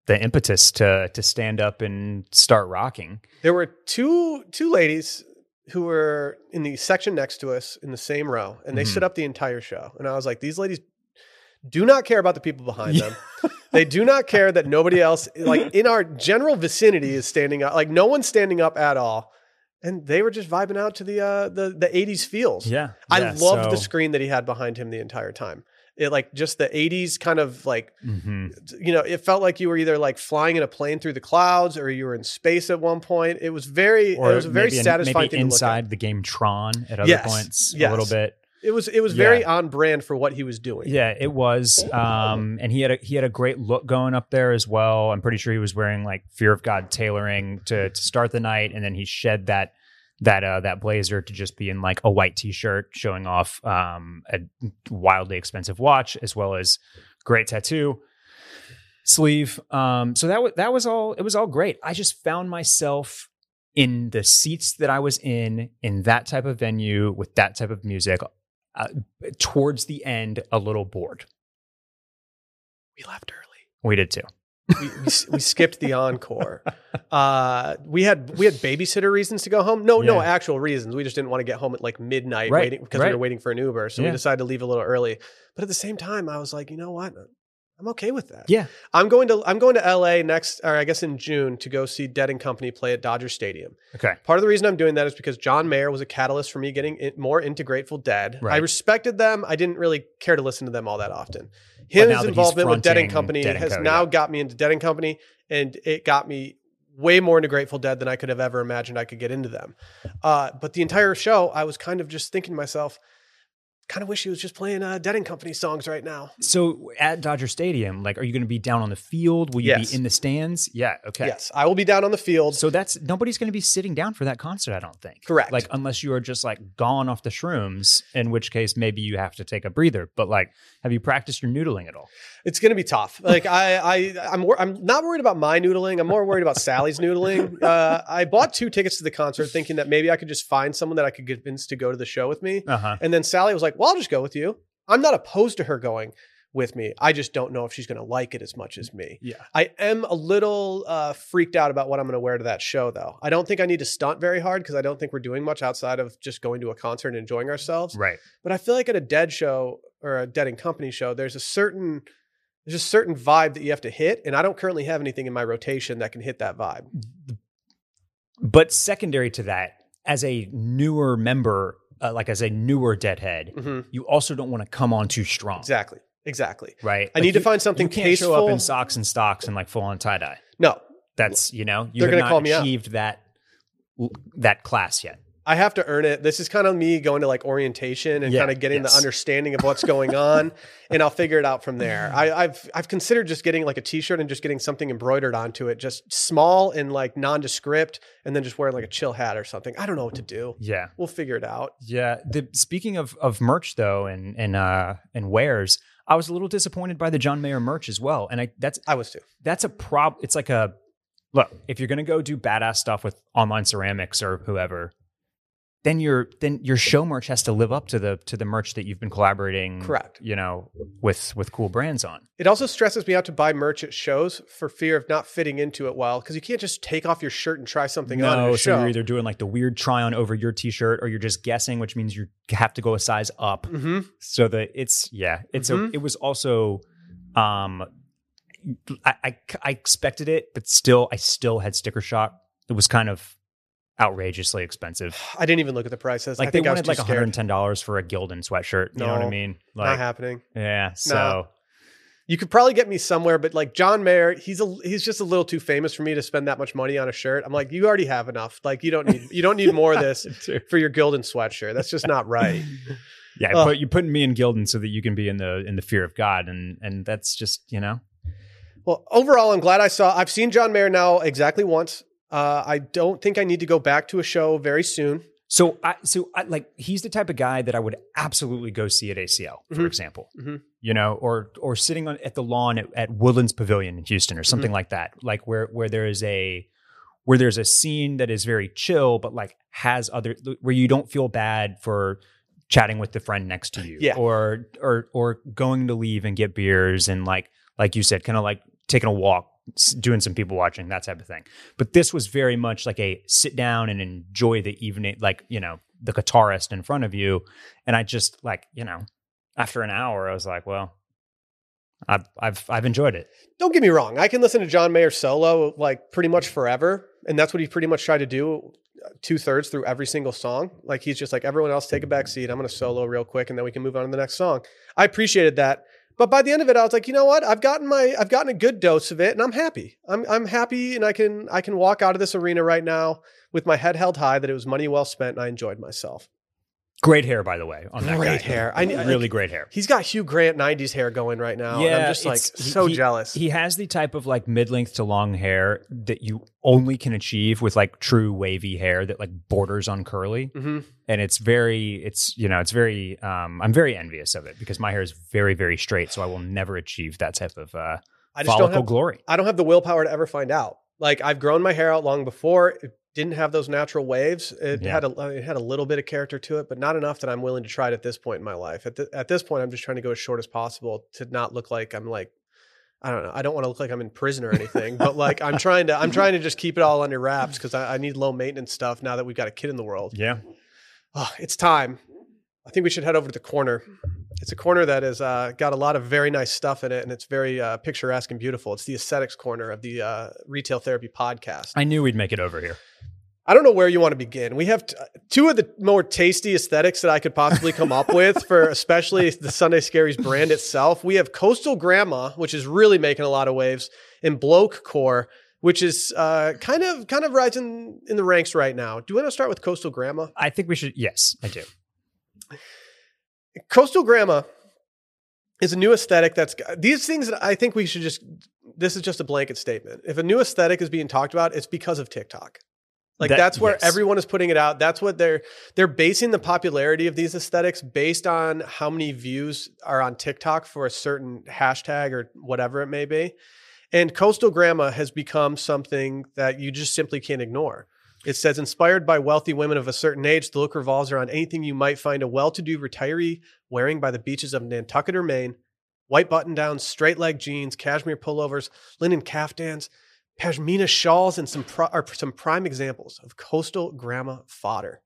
the impetus to to stand up and start rocking There were two two ladies who were in the section next to us in the same row, and they Mhm. stood up the entire show. And I was like, these ladies do not care about the people behind them. they do not care that nobody else, like in our general vicinity, is standing up. Like no one's standing up at all. And they were just vibing out to the uh, the the '80s feels. yeah I yeah, loved the screen that he had behind him the entire time. It like just the '80s kind of like Mhm. you know, it felt like you were either like flying in a plane through the clouds or you were in space at one point. It was very, or it was a very maybe in- satisfying maybe thing to look inside the game tron at other Yes, points yes. a little bit. It was, it was Yeah. very on brand for what he was doing. Yeah, it was. Um, and he had a he had a great look going up there as well. I'm pretty sure he was wearing like Fear of God tailoring to to start the night, and then he shed that that uh that blazer to just be in like a white t-shirt, showing off um a wildly expensive watch as well as great tattoo sleeve. Um, so that was that was all. It was all great. I just found myself in the seats that I was in in that type of venue with that type of music uh, towards the end a little bored. We left early. We did too. We, we, we skipped the encore. Uh, we had we had babysitter reasons to go home. No, no actual reasons. We just didn't want to get home at like midnight Right, waiting because we were waiting for an Uber. So we decided to leave a little early. But at the same time, I was like, you know what? I'm okay with that. Yeah. I'm going to I'm going to LA next, or I guess in June, to go see Dead and Company play at Dodger Stadium. Okay. Part of the reason I'm doing that is because John Mayer was a catalyst for me getting in, more into Grateful Dead. Right. I respected them. I didn't really care to listen to them all that often. His that involvement with Dead and Company Dead and has Co, now yeah. got me into Dead and Company, and it got me way more into Grateful Dead than I could have ever imagined I could get into them. Uh, but the entire show, I was kind of just thinking to myself, kind of wish he was just playing uh, Dead and Company songs right now. So at Dodger Stadium, like, are you going to be down on the field? Will you Yes. be in the stands? Yeah. Okay. Yes, I will be down on the field. So that's nobody's going to be sitting down for that concert. I don't think. Correct. Like unless you are just like gone off the shrooms, in which case maybe you have to take a breather. But like, have you practiced your noodling at all? It's going to be tough. Like I, I, I'm, I'm not worried about my noodling. I'm more worried about Sally's noodling. Uh, I bought two tickets to the concert, thinking that maybe I could just find someone that I could convince to go to the show with me. Uh huh. And then Sally was like, "Well, I'll just go with you. I'm not opposed to her going with me. I just don't know if she's going to like it as much as me. Yeah. I am a little uh, freaked out about what I'm going to wear to that show, though. I don't think I need to stunt very hard because I don't think we're doing much outside of just going to a concert and enjoying ourselves. Right. But I feel like at a Dead show or a Dead and Company show, there's a certain there's a certain vibe that you have to hit, and I don't currently have anything in my rotation that can hit that vibe. But secondary to that, as a newer member, uh, like as a newer deadhead, hmm you also don't want to come on too strong. Exactly, exactly. Right. I Like, need to find something You can't show up in socks and stocks and like full on tie dye. no, That's you know you They're have gonna not call me out. achieved that that class yet. I have to earn it. This is kind of me going to like orientation and Yeah, kind of getting yes. the understanding of what's going on, and I'll figure it out from there. I, I've I've considered just getting like a T-shirt and just getting something embroidered onto it, just small and like nondescript, and then just wearing like a chill hat or something. I don't know what to do. Yeah. We'll figure it out. Yeah. The speaking of of merch though and and uh and wares, I was a little disappointed by the John Mayer merch as well. And I that's I was too. that's a prob it's like a look, if you're going to go do badass stuff with online ceramics or whoever, then your then your show merch has to live up to the to the merch that you've been collaborating Correct. you know with with cool brands on It also stresses me out to buy merch at shows for fear of not fitting into it well because you can't just take off your shirt and try something on at no a so show. you're either doing like the weird try on over your t-shirt or you're just guessing which means you have to go a size up hmm so that it's yeah it's Mhm. a it was also um I, I i expected it but still i still had sticker shock it was kind of outrageously expensive I didn't even look at the prices. like I they think I was wanted like $110 for a gildan sweatshirt you know what i No, mean Not happening. yeah so You could probably get me somewhere, but like John Mayer, he's a he's just a little too famous for me to spend that much money on a shirt. I'm like, you already have enough. Like you don't need you don't need more of this for your Gildan sweatshirt. That's just not right. yeah but you're putting me in gildan so that you can be in the in the fear of god and and that's just you know Well, overall, I'm glad I saw. I've seen John Mayer now exactly once. Uh, I don't think I need to go back to a show very soon. So I so I like he's the type of guy that I would absolutely go see at ACL, for Mhm. example. Mhm. You know, or or sitting on at the lawn at, at Woodlands Pavilion in Houston or something like that. Like where where there is a where there's a scene that is very chill, but like has other where you don't feel bad for chatting with the friend next to you. Yeah. Or or or going to leave and get beers and like like you said, kind of like taking a walk, doing some people watching, that type of thing. But this was very much like a sit down and enjoy the evening, like, you know, the guitarist in front of you. And I just like, you know, after an hour, I was like, well, I've I've I've enjoyed it. Don't get me wrong. I can listen to John Mayer solo like pretty much forever, and that's what he pretty much tried to do uh, two thirds through every single song. Like he's just like everyone else, take a back seat. I'm going to solo real quick, and then we can move on to the next song. I appreciated that, but by the end of it, I was like, you know what? I've gotten my I've gotten a good dose of it, and I'm happy. I'm I'm happy, and I can I can walk out of this arena right now with my head held high that it was money well spent, and I enjoyed myself. Great hair, by the way, on that Great guy. hair. I- really great hair. He's got Hugh Grant '90s hair going right now. and I'm just like so he- jealous. He has the type of like mid length to long hair that you only can achieve with like true wavy hair that like borders on curly. hmm And it's very, it's, you know, it's very, um, I'm very envious of it because my hair is very, very straight. So I will never achieve that type of uh, I just don't follicle have glory. I don't have the willpower to ever find out. Like I've grown my hair out long before. It didn't have those natural waves. It Yeah. had a it had a little bit of character to it, but not enough that I'm willing to try it at this point in my life. At, th- at this point, I'm just trying to go as short as possible to not look like I'm like I don't know. I don't want to look like I'm in prison or anything, but like I'm trying to I'm trying to just keep it all under wraps because I, I need low maintenance stuff now that we've got a kid in the world. Yeah. Oh, it's time. I think we should head over to the corner. It's a corner that has uh, got a lot of very nice stuff in it, and it's very uh, picturesque and beautiful. It's the aesthetics corner of the uh, Retail Therapy podcast. I knew we'd make it over here. I don't know where you want to begin. We have t- two of the more tasty aesthetics that I could possibly come up with for especially the Sunday Scaries brand itself. We have Coastal Grandma, which is really making a lot of waves, and Bloke Core, which is uh, kind of kind of rising in the ranks right now. Do you want to start with Coastal Grandma? I think we should, yes, I do. Coastal Grandma is a new aesthetic that's these things that I think we should just this is just a blanket statement. If a new aesthetic is being talked about, it's because of TikTok. Like That- that's where yes. everyone is putting it out. That's what they're they're basing the popularity of these aesthetics based on how many views are on TikTok for a certain hashtag or whatever it may be. And coastal grandma has become something that you just simply can't ignore. It says, inspired by wealthy women of a certain age, the look revolves around anything you might find a well to do retiree wearing by the beaches of Nantucket or Maine white button downs, straight leg jeans, cashmere pullovers, linen caftans, pashmina shawls, and some, pro- are some prime examples of coastal grandma fodder.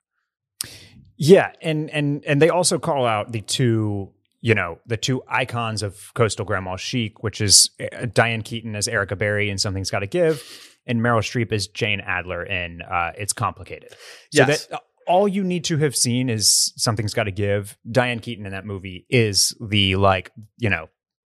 Yeah, and and and they also call out the two, you know, the two icons of coastal grandma chic, which is uh, Diane Keaton as Erica Barry in Something's Got to Give, and Meryl Streep is Jane Adler in uh, It's Complicated. So Yes. that all you need to have seen is Something's Got to Give. Diane Keaton in that movie is the like, you know,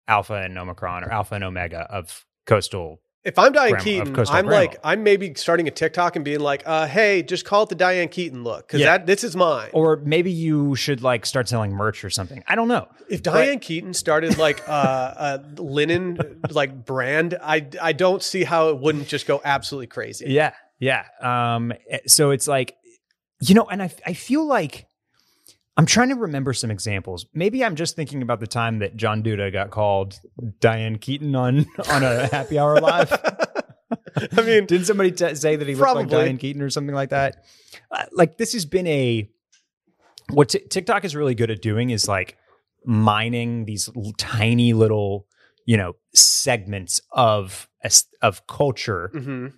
alpha and omicron or alpha and omega of coastal. If I'm Diane Grandma- Keaton, I'm grandma. like, I'm maybe starting a TikTok and being like, uh, hey, just call it the Diane Keaton look because Yeah. that this is mine. Or maybe you should like start selling merch or something. I don't know. If Diane Keaton started like uh, a linen like brand, I I don't see how it wouldn't just go absolutely crazy. Yeah, yeah. Um, eh, so it's like, you know, and I I feel like I'm trying to remember some examples. Maybe I'm just thinking about the time that John Duda got called Diane Keaton on on a Happy Hour live. I mean, Didn't somebody t- say that he looked like Probably. Diane Keaton or something like that? Uh, like this has been a what Ti- TikTok is really good at doing is like mining these l- tiny little you know segments of of culture mhm.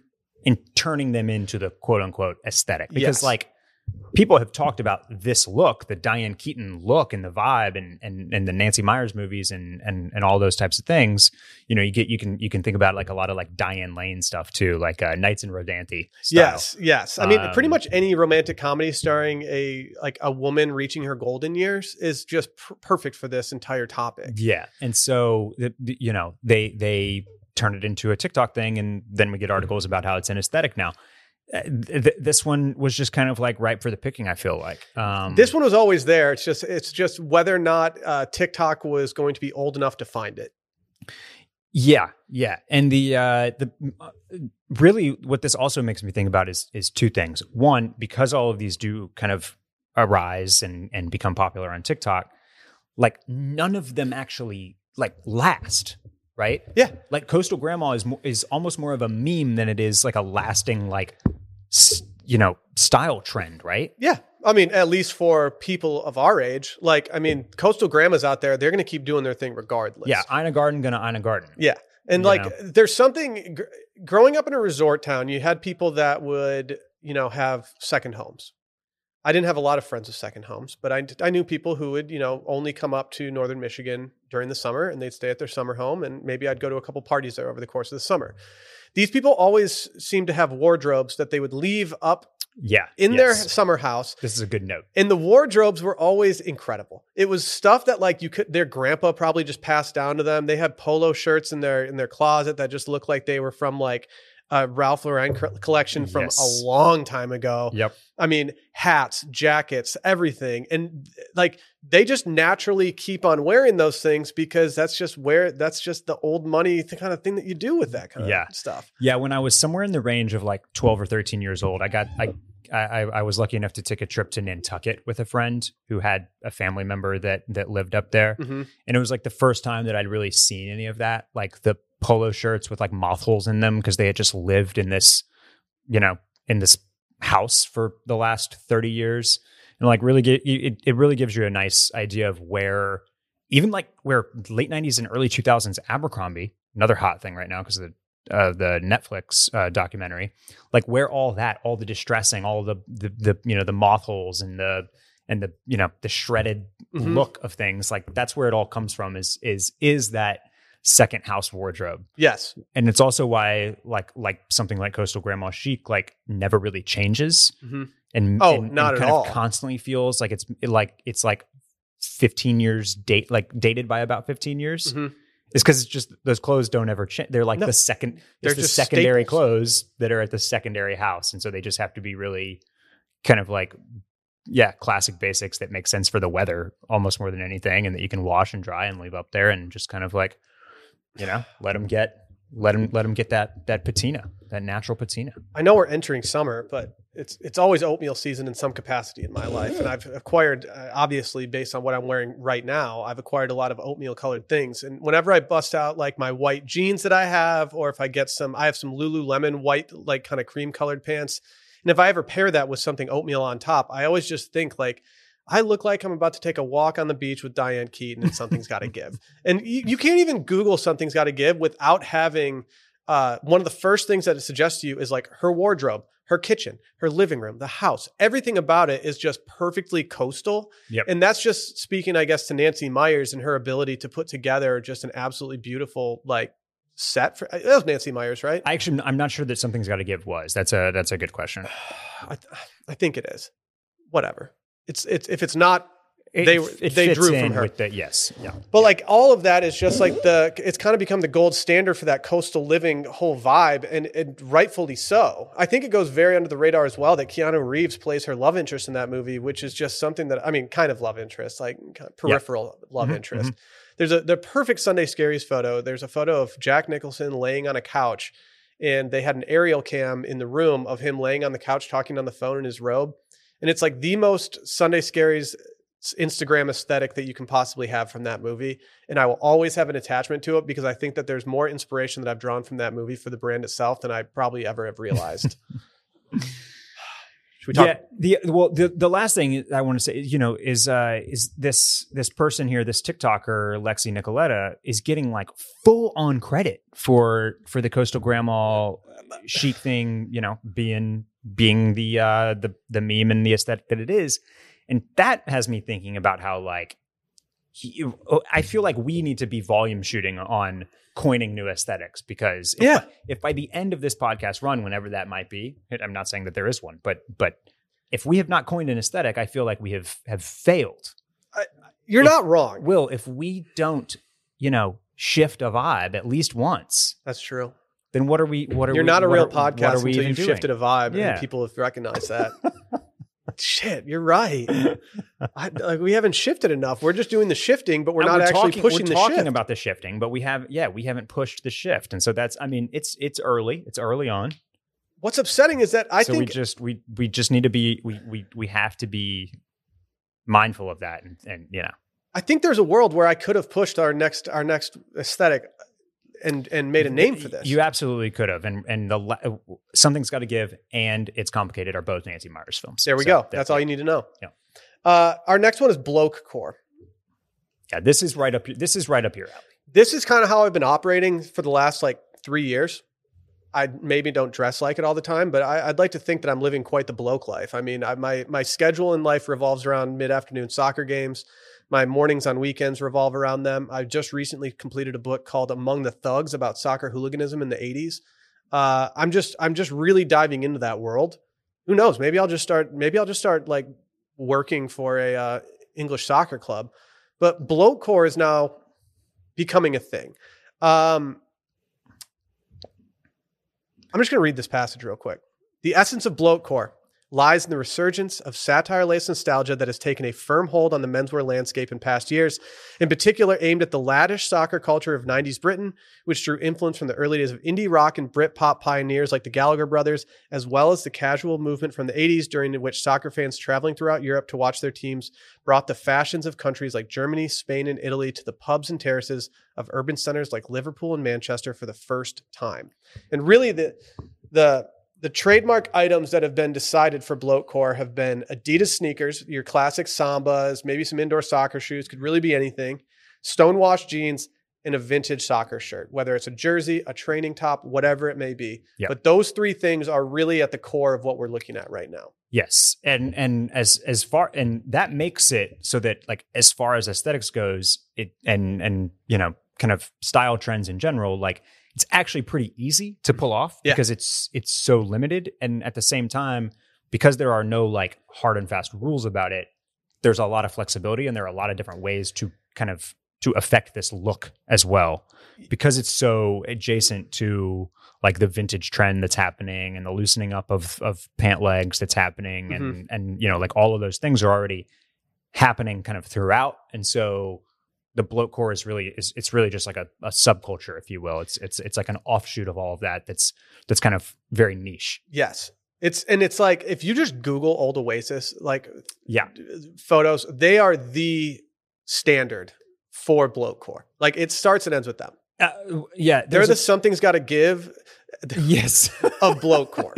and turning them into the quote unquote aesthetic because Yes. like people have talked about this look the diane keaton look and the vibe and and, and the nancy meyers movies and, and and all those types of things you know you get you can you can think about like a lot of like diane lane stuff too like uh nights and rodanthe style. Yes, yes. I mean, pretty Um, much any romantic comedy starring a like a woman reaching her golden years is just per- perfect for this entire topic. yeah and so you know they they turn it into a tiktok thing and then we get articles about how it's an aesthetic now th- th- this one was just kind of like ripe for the picking i feel like um This one was always there. It's just it's just whether or not uh, TikTok was going to be old enough to find it. Yeah, yeah, and the uh, the uh, really what this also makes me think about is is two things. One, because all of these do kind of arise and and become popular on TikTok, like none of them actually like last, right? Yeah. Like Coastal Grandma is is almost more of a meme than it is like a lasting like s- you know style trend, right? Yeah. I mean, at least for people of our age, like I mean, coastal grandmas out there, they're going to keep doing their thing regardless. Yeah, Ina Garten gonna Ina Garten. Yeah. And You like, know? there's something gr- growing up in a resort town, you had people that would, you know, have second homes. I didn't have a lot of friends with second homes, but I, I knew people who would, you know, only come up to Northern Michigan during the summer and they'd stay at their summer home. And maybe I'd go to a couple parties there over the course of the summer. These people always seem to have wardrobes that they would leave up Yeah, in their summer house This is a good note. and the wardrobes were always incredible. It was stuff that like you could their grandpa probably just passed down to them. They had polo shirts in their in their closet that just looked like they were from like a Ralph Lauren co- collection from Yes. a long time ago. Yep. I mean, hats, jackets, everything. And like they just naturally keep on wearing those things because that's just where that's just the old money th- kind of thing that you do with that kind Yeah. of stuff. Yeah, when I was somewhere in the range of like 12 or 13 years old, I got I I, I was lucky enough to take a trip to Nantucket with a friend who had a family member that that lived up there, hmm and it was like the first time that I'd really seen any of that, like the polo shirts with like moth holes in them because they had just lived in this, you know, in this house for the last 30 years, and like really get it, it really gives you a nice idea of where even like where late 90s and early 2000s Abercrombie, another hot thing right now because of the uh, the Netflix uh, documentary, like where all that, all the distressing, all the, the the you know the moth holes and the and the you know the shredded Mhm. look of things, like that's where it all comes from. Is is is that second house wardrobe, Yes. and it's also why like like something like Coastal Grandma Chic like never really changes, Mhm. and Oh, and- and not at kind all. constantly feels like it's it like it's like 15 years date like dated by about 15 years Mhm. it's because it's just those clothes don't ever change. They're like No. the second, They're they're the just secondary staples. clothes that are at the secondary house, and so they just have to be really kind of like, yeah, classic basics that make sense for the weather almost more than anything, and that you can wash and dry and leave up there, and just kind of like, you know, let them get let them let them get that that patina, that natural patina. I know we're entering summer, but it's it's always oatmeal season in some capacity in my life, and I've acquired uh, obviously based on what I'm wearing right now, I've acquired a lot of oatmeal colored things. And whenever I bust out like my white jeans that I have, or if I get some, I have some Lululemon white like kind of cream colored pants, and if I ever pair that with something oatmeal on top, I always just think like. I look like I'm about to take a walk on the beach with Diane Keaton and something's got to give. And you, you can't even Google something's got to give without having uh, one of the first things that it suggests to you is like her wardrobe, her kitchen, her living room, the house. Everything about it is just perfectly coastal. Yep. And that's just speaking, I guess, to Nancy Meyers and her ability to put together just an absolutely beautiful like set for that was Nancy Meyers, right? I actually, I'm not sure that something's got to give was. That's a that's a good question. I, I think it is. Whatever. It's it's if it's not It- They- it they drew from her. With the, yes, yeah. But like all of that is just like the it's kind of become the gold standard for that coastal living whole vibe, and, and rightfully so. I think it goes very under the radar as well that Keanu Reeves plays her love interest in that movie, which is just something that I mean, kind of love interest, like kind of peripheral love Mhm, interest. There's a the perfect Sunday Scaries photo. There's a photo of Jack Nicholson laying on a couch, and they had an aerial cam in the room of him laying on the couch talking on the phone in his robe, and it's like the most Sunday Scaries Instagram aesthetic that you can possibly have from that movie. And I will always have an attachment to it because I think that there's more inspiration that I've drawn from that movie for the brand itself than I probably ever have realized. Should we talk? Yeah. The well, the, the last thing I want to say, you know, is uh, is this this person here, this TikToker Lexi Nicoleta, is getting like full on credit for for the coastal grandma chic thing, you know, being being the uh, the the meme and the aesthetic that it is, and that has me thinking about how like he, I feel like we need to be volume shooting on coining new aesthetics because if, yeah. if by the end of this podcast run, whenever that might be, I'm not saying that there is one, but but if we have not coined an aesthetic, I feel like we have have failed. I, you're if, not wrong. Will, if we don't, you know, shift a vibe at least once. That's true. Then what are we? What are you're we, not a real are, podcast until you've doing? shifted a vibe yeah. and people have recognized that. Shit, you're right. I, like, we haven't shifted enough. We're just doing the shifting, but we're not we're actually talking, pushing we're the talking shift. about the shifting, but we have yeah, we haven't pushed the shift, and so that's I mean it's it's early, it's early on. What's upsetting is that I so think we just we we just need to be we we we have to be mindful of that, and and you know. I think there's a world where I could have pushed our next our next aesthetic and and made a name for this. You absolutely could have, and and the something's got to give, and it's complicated. Are both Nancy Meyers films? There we so go. That's all you need to know. Yeah. Uh, our next one is Bloke Core. Yeah, this is right up. This is right up your alley. This is kind of how I've been operating for the last like three years. I maybe don't dress like it all the time, but I, would like to think that I'm living quite the bloke life. I mean, I, my my schedule in life revolves around mid afternoon soccer games. My mornings on weekends revolve around them. I just recently completed a book called Among the Thugs about soccer hooliganism in the 80s. Uh, I'm just I'm just really diving into that world. Who knows? Maybe I'll just start. Maybe I'll just start like working for a uh, English soccer club. But blokecore is now becoming a thing. Um, I'm just going to read this passage real quick. The essence of blokecore lies in the resurgence of satire laced nostalgia that has taken a firm hold on the menswear landscape in past years, in particular aimed at the laddish soccer culture of 90s Britain, which drew influence from the early days of indie rock and Brit pop pioneers like the Gallagher brothers, as well as the casual movement from the 80s, during which soccer fans traveling throughout Europe to watch their teams brought the fashions of countries like Germany, Spain, and Italy to the pubs and terraces of urban centers like Liverpool and Manchester for the first time. And really, the the the trademark items that have been decided for Blokecore have been Adidas sneakers, your classic Sambas, maybe some indoor soccer shoes, could really be anything, stonewashed jeans, and a vintage soccer shirt, whether it's a jersey, a training top, whatever it may be. Yep. But those three things are really at the core of what we're looking at right now. Yes. And and as as far and that makes it so that like as far as aesthetics goes, it and and you know, kind of style trends in general, like it's actually pretty easy to pull off yeah. because it's it's so limited and at the same time because there are no like hard and fast rules about it there's a lot of flexibility and there are a lot of different ways to kind of to affect this look as well because it's so adjacent to like the vintage trend that's happening and the loosening up of of pant legs that's happening and mm-hmm. and you know like all of those things are already happening kind of throughout and so the bloke core is really is it's really just like a, a subculture, if you will. It's it's it's like an offshoot of all of that. That's that's kind of very niche. Yes, it's and it's like if you just Google old Oasis, like yeah, photos, they are the standard for bloke core. Like it starts and ends with them. Uh, yeah, they're the a, something's got to give. Yes, of core.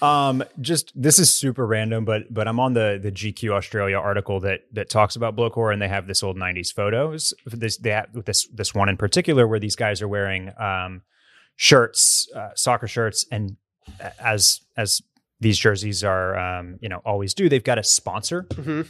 Um, just this is super random, but but I'm on the the GQ Australia article that that talks about core, and they have this old '90s photos. This they have this this one in particular where these guys are wearing um shirts, uh, soccer shirts, and as as these jerseys are um you know always do, they've got a sponsor. Mm-hmm.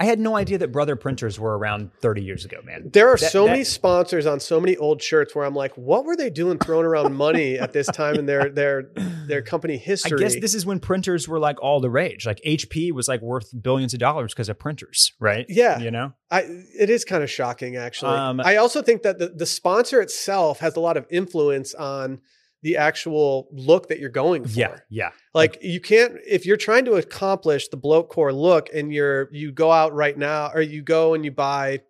I had no idea that Brother Printers were around 30 years ago, man. There are that, so that, many sponsors on so many old shirts where I'm like, what were they doing throwing around money at this time in their their their company history? I guess this is when printers were like all the rage. Like HP was like worth billions of dollars because of printers, right? Yeah. You know? I it is kind of shocking actually. Um, I also think that the, the sponsor itself has a lot of influence on the actual look that you're going for. Yeah, yeah. Like you can't if you're trying to accomplish the bloke core look and you're you go out right now or you go and you buy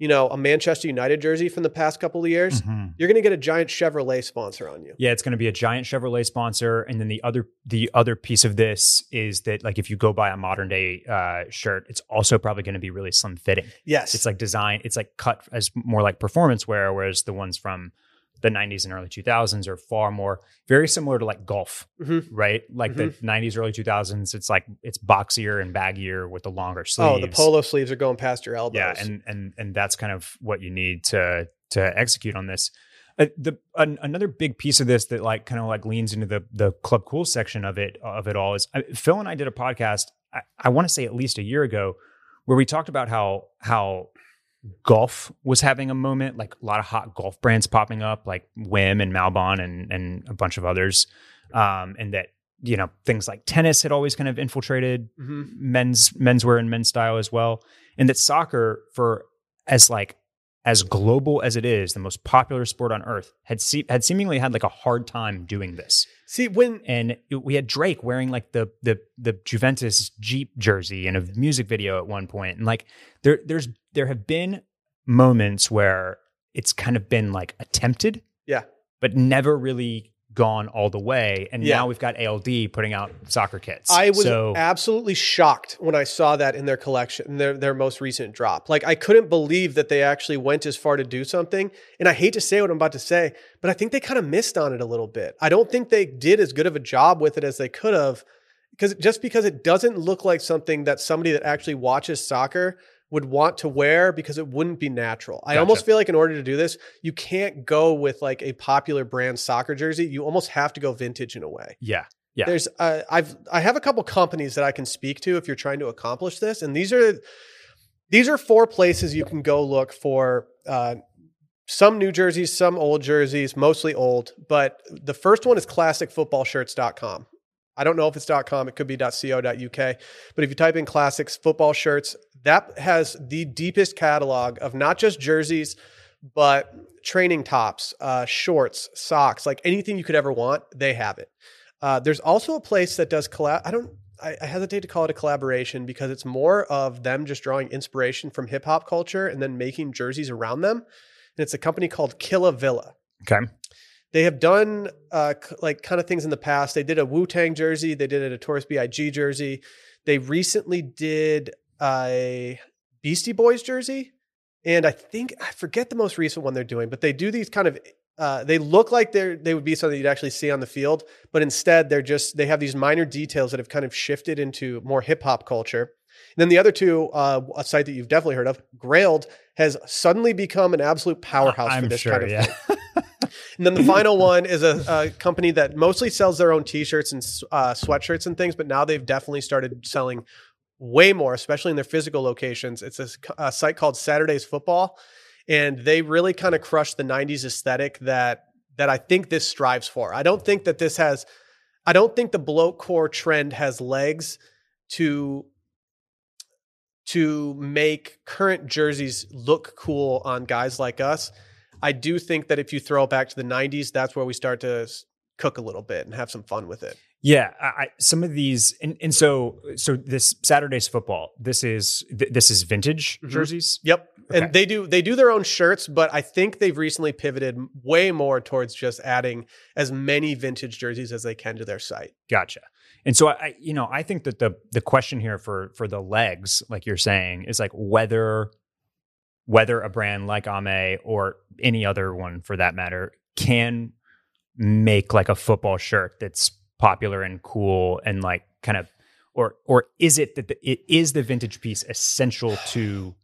you know, a Manchester United jersey from the past couple of years, Mhm. you're going to get a giant Chevrolet sponsor on you. Yeah, it's going to be a giant Chevrolet sponsor, and then the other the other piece of this is that like if you go buy a modern day uh, shirt, it's also probably going to be really slim fitting. Yes. It's like design, it's like cut as more like performance wear, whereas the ones from the 90s and early 2000s are far more very similar to like golf, Mhm. right? Like the 90s, early 2000s, it's like it's boxier and baggier with the longer sleeves. oh, the polo sleeves are going past your elbows. Yeah, and and and that's kind of what you need to to execute on this. Uh, the an, another big piece of this that like kind of like leans into the the club cool section of it of it all is uh, Phil and I did a podcast. I, I want to say at least a year ago where we talked about how how golf was having a moment, like a lot of hot golf brands popping up, like Wim and Malbon and and a bunch of others, um, and that you know things like tennis had always kind of infiltrated Mhm. men's menswear and men's style as well, and that soccer for as like as global as it is, the most popular sport on earth, had se- had seemingly had like a hard time doing this. See, when And we had Drake wearing like the the the Juventus Jeep jersey in a music video at one point, and like there there's there have been moments where it's kind of been like attempted, Yeah. but never really gone all the way. And Yeah. now we've got ALD putting out soccer kits. I was so absolutely shocked when I saw that in their collection, their their most recent drop. Like I couldn't believe that they actually went as far to do something. And I hate to say what I'm about to say, but I think they kind of missed on it a little bit. I don't think they did as good of a job with it as they could have, because just because it doesn't look like something that somebody that actually watches soccer would want to wear because it wouldn't be natural. I Gotcha. almost feel like in order to do this, you can't go with like a popular brand soccer jersey. You almost have to go vintage in a way yeah, Yeah. there's uh, I've I have a couple companies that I can speak to if you're trying to accomplish this, and these are these are four places you can go look for uh, some new jerseys, some old jerseys, mostly old. But the first one is classicfootballshirts.com. I don't know if it's .com, it could be .co.uk, but if you type in classics football shirts, that has the deepest catalog of not just jerseys, but training tops, uh, shorts, socks, like anything you could ever want, they have it. Uh, there's also a place that does collab. I don't. I, I hesitate to call it a collaboration because it's more of them just drawing inspiration from hip hop culture and then making jerseys around them. And it's a company called Killa Villa. okay, They have done uh, like kind of things in the past. They did a Wu Tang jersey. They did a Notorious B.I.G. jersey. They recently did a Beastie Boys jersey, and I think I forget the most recent one they're doing, but they do these kind of. Uh, they look like they're they would be something you'd actually see on the field, but instead they're just they have these minor details that have kind of shifted into more hip hop culture. And then the other two, uh, a site that you've definitely heard of, Grailed, has suddenly become an absolute powerhouse I'm for this sure. kind of yeah, thing. And then the final one is a, a company that mostly sells their own T-shirts and uh, sweatshirts and things, but now they've definitely started selling way more, especially in their physical locations. It's a, a site called Saturdays Football, and they really kind of crushed the '90s aesthetic that that I think this strives for. I don't think that this has, I don't think the bloke core trend has legs to to make current jerseys look cool on guys like us. I do think that if you throw it back to the 90s, that's where we start to cook a little bit and have some fun with it. yeah. I, I, some of these, and, and so so this Saturday's football. This is th- this is vintage Mhm. jerseys. Yep. Okay. And they do they do their own shirts, but I think they've recently pivoted way more towards just adding as many vintage jerseys as they can to their site. Gotcha. And so I, you know, I think that the the question here for for the legs, like you're saying, is like whether whether a brand like Ame or any other one for that matter can make like a football shirt that's popular and cool and like kind of or or is it that the, it is the vintage piece essential to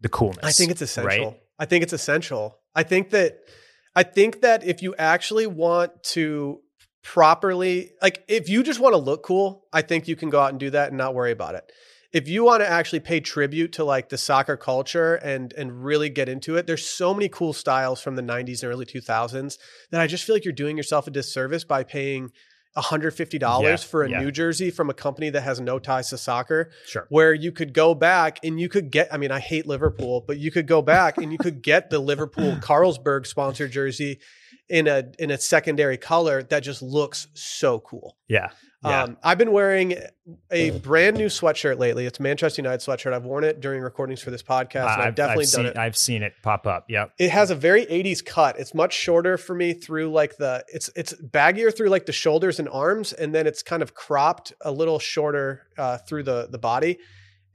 the coolness? I think it's essential. Right? I think it's essential. I think that I think that if you actually want to properly like if you just want to look cool, I think you can go out and do that and not worry about it. If you want to actually pay tribute to like the soccer culture and and really get into it, there's so many cool styles from the 90s and early 2000s that I just feel like you're doing yourself a disservice by paying $150 Yeah, for a yeah. new jersey from a company that has no ties to soccer Sure. where you could go back and you could get I mean I hate Liverpool but you could go back and you could get the Liverpool Carlsberg sponsored jersey in a in a secondary color that just looks so cool. Yeah. Yeah. Um, I've been wearing a brand new sweatshirt lately. It's a Manchester United sweatshirt. I've worn it during recordings for this podcast, and I've, definitely done seen, it. I've seen it pop up. Yep. It has a very 80s cut. It's much shorter for me through like the it's it's baggier through like the shoulders and arms, and then it's kind of cropped a little shorter uh, through the the body.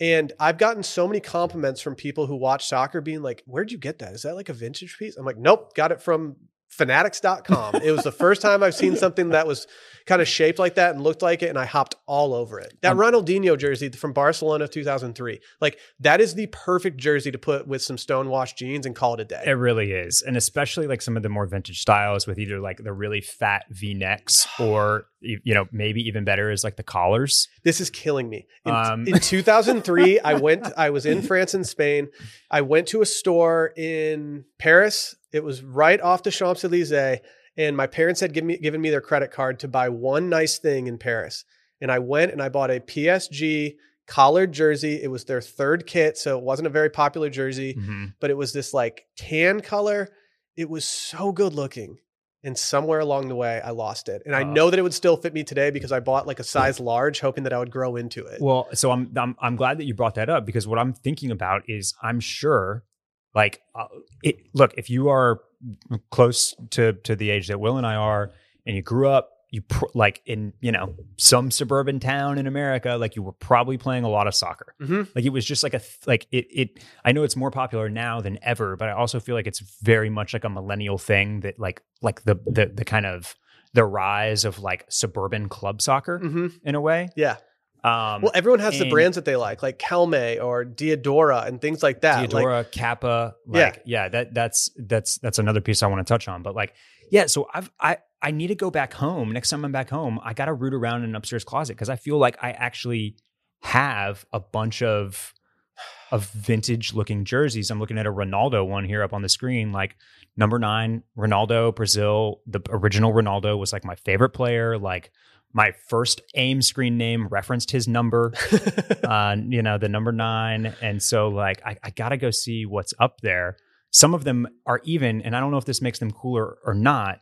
And I've gotten so many compliments from people who watch soccer being like, Where'd you get that? Is that like a vintage piece? I'm like, Nope, got it from fanatics.com. it was the first time I've seen something that was kind of shaped like that and looked like it, and I hopped all over it. That um, Ronaldinho jersey from Barcelona 2003, like that is the perfect jersey to put with some stonewashed jeans and call it a day. It really is. And especially like some of the more vintage styles with either like the really fat V necks or, you know, maybe even better is like the collars. This is killing me. In, um, in 2003, I went, I was in France and Spain. I went to a store in Paris it was right off the Champs Elysees, and my parents had given me given me their credit card to buy one nice thing in Paris. And I went and I bought a PSG collared jersey. It was their third kit, so it wasn't a very popular jersey, mm-hmm. but it was this like tan color. It was so good looking. And somewhere along the way, I lost it. And I know that it would still fit me today because I bought like a size large, hoping that I would grow into it. Well, so I'm, I'm I'm glad that you brought that up because what I'm thinking about is I'm sure like, uh, it, look, if you are close to to the age that Will and I are, and you grew up, you pr- like in you know some suburban town in America, like you were probably playing a lot of soccer. Mm-hmm. Like it was just like a th- like it it. I know it's more popular now than ever, but I also feel like it's very much like a millennial thing that like like the the the kind of the rise of like suburban club soccer mm-hmm. in a way. Yeah. Um, well, everyone has the brands that they like, like Kelme or Diadora and things like that. Diadora, like, Kappa, like, yeah, yeah. That that's that's that's another piece I want to touch on. But like, yeah, so I've I I need to go back home. Next time I'm back home, I got to root around in an upstairs closet because I feel like I actually have a bunch of of vintage looking jerseys. I'm looking at a Ronaldo one here up on the screen, like number nine, Ronaldo, Brazil. The original Ronaldo was like my favorite player. Like my first aim screen name referenced his number, uh, you know, the number nine. And so, like, I, I got to go see what's up there. Some of them are even, and I don't know if this makes them cooler or not,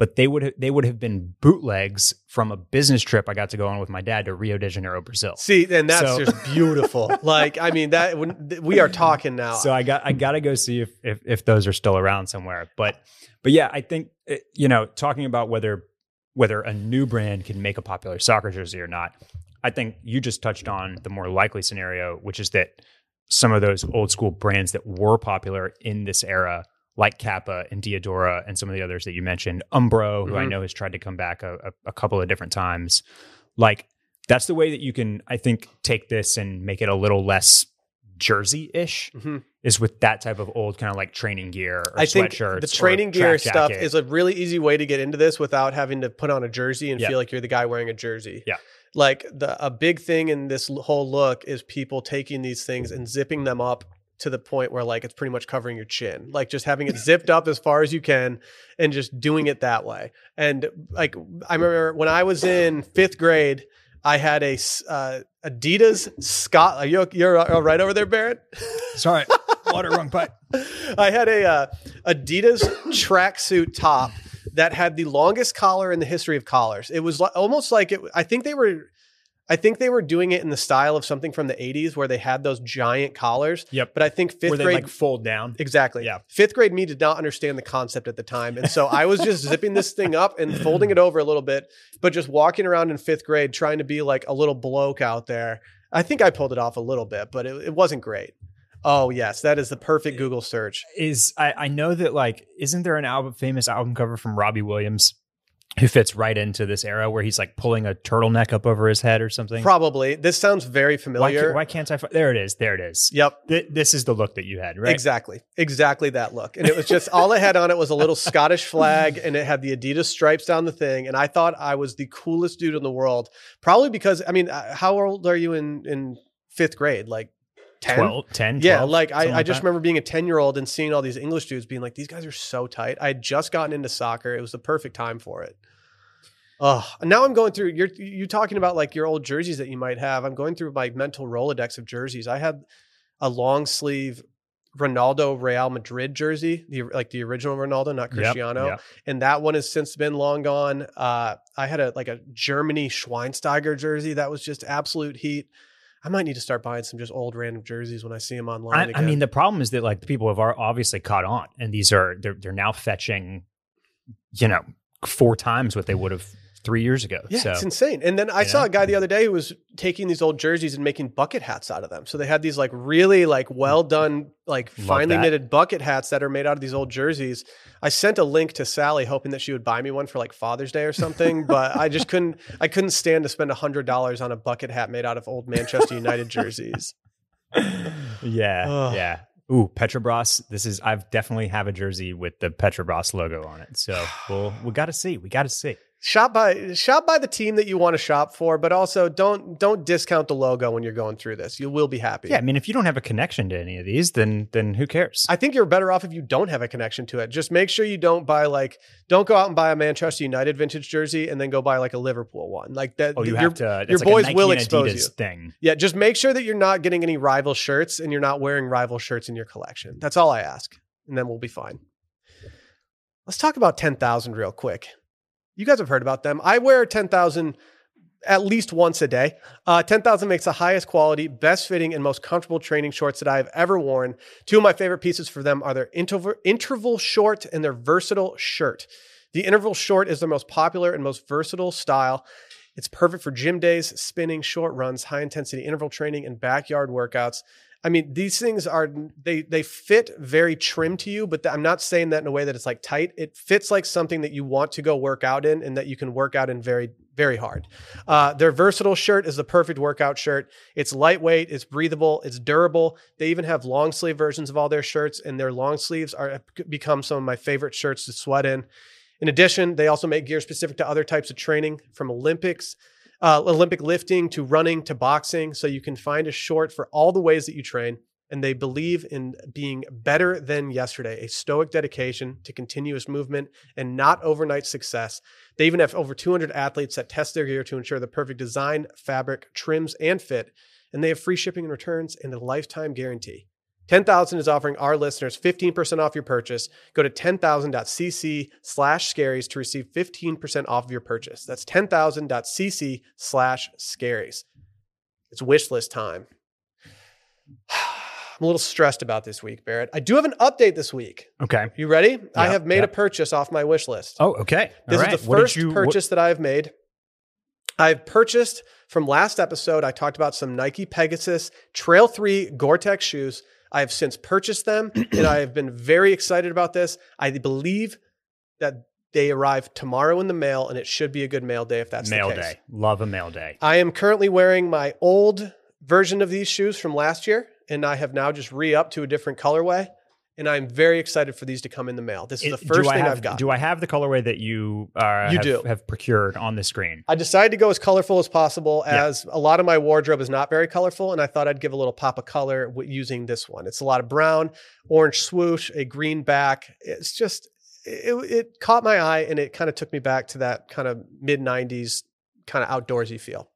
but they would they would have been bootlegs from a business trip I got to go on with my dad to Rio de Janeiro, Brazil. See, and that's so, just beautiful. like, I mean, that we are talking now. So I got I got to go see if, if if those are still around somewhere. But but yeah, I think eh, you know, talking about whether whether a new brand can make a popular soccer jersey or not. I think you just touched on the more likely scenario, which is that some of those old school brands that were popular in this era, like Kappa and Diadora and some of the others that you mentioned, Umbro, who mm-hmm. I know has tried to come back a, a, a couple of different times, like that's the way that you can, I think, take this and make it a little less jersey ish. Mm-hmm is with that type of old kind of like training gear I think the training gear stuff is a really easy way to get into this without having to put on a jersey and feel like you're the guy wearing a jersey. Yeah. Like the a big thing in this whole look is people taking these things and zipping them up to the point where like it's pretty much covering your chin. Like just having it zipped up as far as you can and just doing it that way. And like I remember when I was in 5th grade I had a uh, Adidas Scott. Are you, you're all right over there, Barrett? Sorry, water wrong pipe. I had a uh, Adidas tracksuit top that had the longest collar in the history of collars. It was almost like it. I think they were I think they were doing it in the style of something from the 80s where they had those giant collars. Yep. But I think fifth where grade like fold down. Exactly. Yeah. Fifth grade me did not understand the concept at the time. And so I was just zipping this thing up and folding it over a little bit, but just walking around in fifth grade trying to be like a little bloke out there. I think I pulled it off a little bit, but it, it wasn't great. Oh yes, that is the perfect Google search. Is I, I know that like isn't there an album famous album cover from Robbie Williams who fits right into this era where he's like pulling a turtleneck up over his head or something. Probably. This sounds very familiar. Why, can't, why can't I? there it is. There it is. Yep. Th- this is the look that you had, right? Exactly. Exactly that look. And it was just all I had on it was a little Scottish flag and it had the Adidas stripes down the thing. And I thought I was the coolest dude in the world. Probably because, I mean, uh, how old are you in, in fifth grade? Like 10? 12, 10, 12, yeah, like I, I just remember being a 10 year old and seeing all these English dudes being like, these guys are so tight. I had just gotten into soccer. It was the perfect time for it. Oh, now I'm going through. You're you talking about like your old jerseys that you might have. I'm going through my mental rolodex of jerseys. I had a long sleeve Ronaldo Real Madrid jersey, the like the original Ronaldo, not Yep, Cristiano. yep. And that one has since been long gone. Uh, I had a like a Germany Schweinsteiger jersey that was just absolute heat. I might need to start buying some just old random jerseys when I see them online. I, I mean, the problem is that like the people have obviously caught on, and these are they're they're now fetching, you know, four times what they would have three years ago. Yeah, so it's insane. And then I you saw a guy the other day who was taking these old jerseys and making bucket hats out of them. So they had these like really like well done, like Love finely that. knitted bucket hats that are made out of these old jerseys. I sent a link to Sally hoping that she would buy me one for like Father's Day or something, but I just couldn't I couldn't stand to spend a hundred dollars on a bucket hat made out of old Manchester United jerseys. yeah, Ugh. yeah. Ooh, Petrobras. This is I've definitely have a jersey with the Petrobras logo on it. So we'll we got to see. We got to see. Shop by shop by the team that you want to shop for, but also don't don't discount the logo when you're going through this. You will be happy. Yeah, I mean, if you don't have a connection to any of these, then then who cares? I think you're better off if you don't have a connection to it. Just make sure you don't buy like don't go out and buy a Manchester United vintage jersey and then go buy like a Liverpool one. Like that oh, you your- have to. Your like boys will expose Adidas you. Thing. Yeah, just make sure that you're not getting any rival shirts and you're not wearing rival shirts in your collection. That's all I ask. And then we'll be fine. Let's talk about 10,000 real quick. You guys have heard about them. I wear 10,000 at least once a day. Uh, 10,000 makes the highest quality, best fitting, and most comfortable training shorts that I have ever worn. Two of my favorite pieces for them are their interval, interval short and their versatile shirt. The interval short is their most popular and most versatile style. It's perfect for gym days, spinning, short runs, high intensity interval training, and backyard workouts. I mean, these things are they they fit very trim to you, but th- I'm not saying that in a way that it's like tight. It fits like something that you want to go work out in, and that you can work out in very very hard. Uh, their versatile shirt is the perfect workout shirt. It's lightweight, it's breathable, it's durable. They even have long sleeve versions of all their shirts, and their long sleeves are become some of my favorite shirts to sweat in. In addition, they also make gear specific to other types of training, from Olympics, uh, Olympic lifting to running to boxing. So you can find a short for all the ways that you train. And they believe in being better than yesterday, a stoic dedication to continuous movement and not overnight success. They even have over 200 athletes that test their gear to ensure the perfect design, fabric, trims, and fit. And they have free shipping and returns and a lifetime guarantee. 10,000 is offering our listeners 15% off your purchase. Go to 10,000.cc slash scaries to receive 15% off of your purchase. That's 10,000.cc slash scaries. It's wish list time. I'm a little stressed about this week, Barrett. I do have an update this week. Okay. You ready? I have made a purchase off my wish list. Oh, okay. All This right. is the first you- what- purchase that I've made. I've purchased from last episode. I talked about some Nike Pegasus Trail 3 Gore Tex shoes. I have since purchased them and I have been very excited about this. I believe that they arrive tomorrow in the mail and it should be a good mail day if that's mail the case. day. Love a mail day. I am currently wearing my old version of these shoes from last year and I have now just re upped to a different colorway. And I'm very excited for these to come in the mail. This is the first thing have, I've got. Do I have the colorway that you uh, You have, do. have procured on the screen? I decided to go as colorful as possible, Yeah. as a lot of my wardrobe is not very colorful, and I thought I'd give a little pop of color w- using this one. It's a lot of brown, orange swoosh, a green back. It's just it, it caught my eye, and it kind of took me back to that kind of mid '90s kind of outdoorsy feel.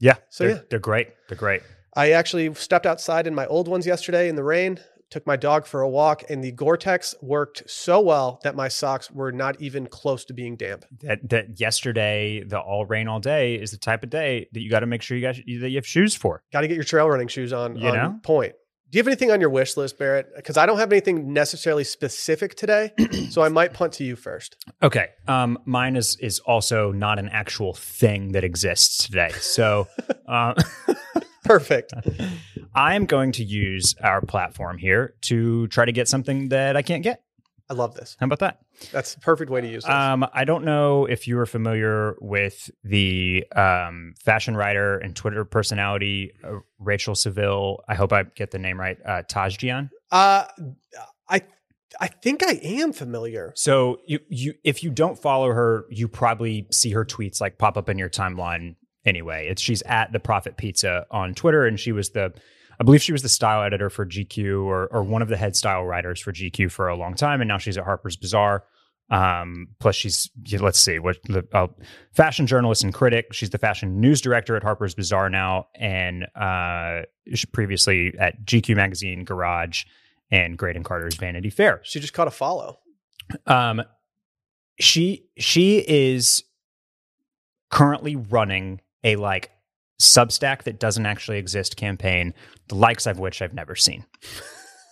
Yeah. So, they're, yeah. they're great. They're great. I actually stepped outside in my old ones yesterday in the rain. Took my dog for a walk, and the Gore-Tex worked so well that my socks were not even close to being damp. That that yesterday, the all rain all day is the type of day that you got to make sure you got that you have shoes for. Got to get your trail running shoes on, You on know? point. Do you have anything on your wish list, Barrett? Because I don't have anything necessarily specific today, so I might punt to you first. Okay. Um, mine is is also not an actual thing that exists today. So, uh, Perfect. I'm going to use our platform here to try to get something that I can't get. I love this. How about that? That's the perfect way to use this. Um, I don't know if you are familiar with the um, fashion writer and Twitter personality uh, Rachel Seville. I hope I get the name right. Uh, Tashjian. Uh, I I think I am familiar. So you you if you don't follow her, you probably see her tweets like pop up in your timeline anyway. It's she's at the Profit Pizza on Twitter, and she was the I believe she was the style editor for GQ or or one of the head style writers for GQ for a long time, and now she's at Harper's Bazaar. Um, plus, she's let's see what the uh, fashion journalist and critic. She's the fashion news director at Harper's Bazaar now, and uh, previously at GQ magazine, Garage, and Graydon Carter's Vanity Fair. She just caught a follow. Um, she she is currently running a like Substack that doesn't actually exist campaign, the likes of which I've never seen.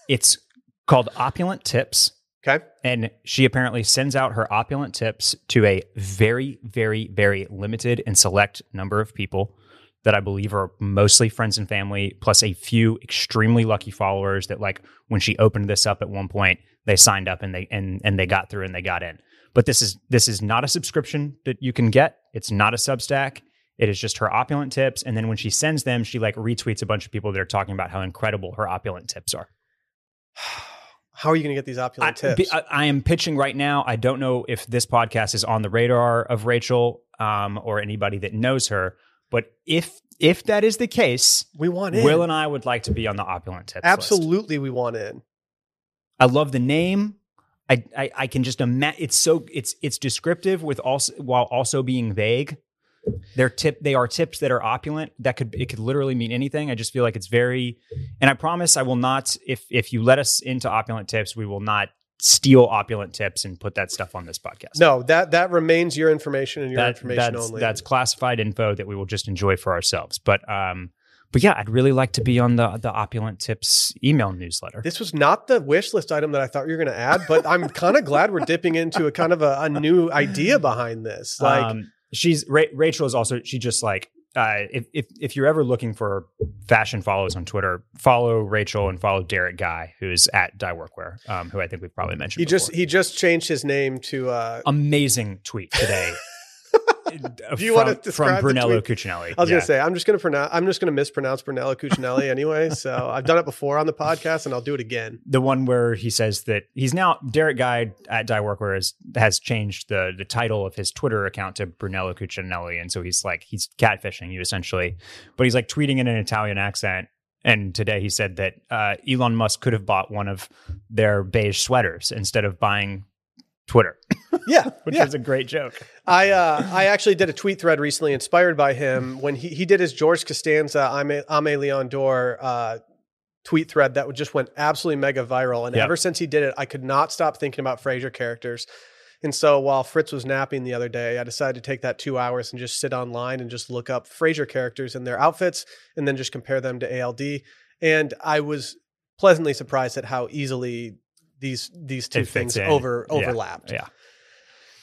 it's called Opulent Tips. Okay. And she apparently sends out her opulent tips to a very, very, very limited and select number of people that I believe are mostly friends and family, plus a few extremely lucky followers that like when she opened this up at one point, they signed up and they and and they got through and they got in. But this is this is not a subscription that you can get. It's not a Substack. It is just her opulent tips. And then when she sends them, she like retweets a bunch of people that are talking about how incredible her opulent tips are. How are you going to get these opulent I, tips? I, I am pitching right now. I don't know if this podcast is on the radar of Rachel um, or anybody that knows her, but if if that is the case, we want in. Will and I would like to be on the opulent tips. list. Absolutely, we want in. I love the name. I, I, I can just imagine it's so it's it's descriptive with also while also being vague. They're tip they are tips that are opulent. That could it could literally mean anything. I just feel like it's very and I promise I will not if if you let us into opulent tips, we will not steal opulent tips and put that stuff on this podcast. No, that that remains your information and your That- information that's only. that's classified info that we will just enjoy for ourselves. But um but yeah, I'd really like to be on the the opulent tips email newsletter. This was not the wish list item that I thought you were going to add, but I'm kind of glad we're dipping into a kind of a, a new idea behind this. Like, um, she's Ra- Rachel is also she just like uh, if if if you're ever looking for fashion follows on Twitter, follow Rachel and follow Derek Guy, who's at Die Workwear, um, who I think we've probably mentioned. he just he just changed his name to uh, amazing tweet today. Do you from, wanna describe from Brunello? Cucinelli? I was Yeah. gonna say I'm just gonna pronounce I'm just gonna mispronounce Brunello Cucinelli anyway. So I've done it before on the podcast, and I'll do it again. the one where he says that he's now Derek Guy at Die Workwear has has changed the the title of his Twitter account to Brunello Cucinelli, and so he's like he's catfishing you essentially, but he's like tweeting in an Italian accent. And today he said that uh, Elon Musk could have bought one of their beige sweaters instead of buying Twitter, Yeah, which yeah. is a great joke. I uh, I actually did a tweet thread recently inspired by him when he, he did his George Costanza I'm a, Aimé Leon Dore uh, tweet thread that just went absolutely mega viral. And Yeah. ever since he did it, I could not stop thinking about Frasier characters. And so while Fritz was napping the other day, I decided to take that two hours and just sit online and just look up Frasier characters and their outfits and then just compare them to ALD. And I was pleasantly surprised at how easily these these two It things in. over Yeah. overlapped Yeah.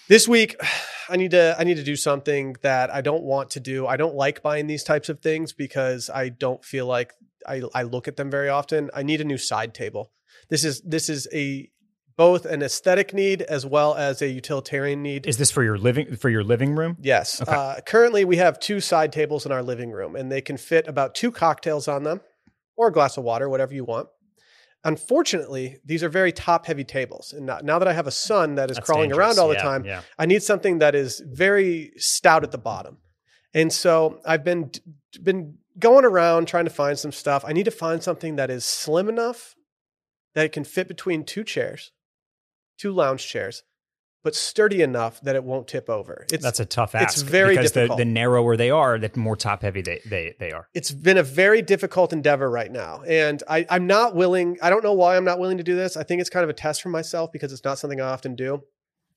this week i need to i need to do something that i don't want to do i don't like buying these types of things because i don't feel like i, I look at them very often i need a new side table this is this is a both an aesthetic need as well as a utilitarian need Is this for your living for your living room? yes Okay. uh, currently we have two side tables in our living room and they can fit about two cocktails on them or a glass of water whatever you want unfortunately these are very top heavy tables and now, now that i have a son that is That's crawling around all the Yeah, time Yeah. I need something that is very stout at the bottom. And so I've been been going around trying to find some stuff. I need to find something that is slim enough that it can fit between two chairs, two lounge chairs, but sturdy enough that it won't tip over. It's That's a tough ask. it's very because difficult. The, the narrower they are, the more top heavy they, they they are. it's been a very difficult endeavor right now. And I, I'm not willing, I don't know why I'm not willing to do this. I think it's kind of a test for myself because it's not something I often do.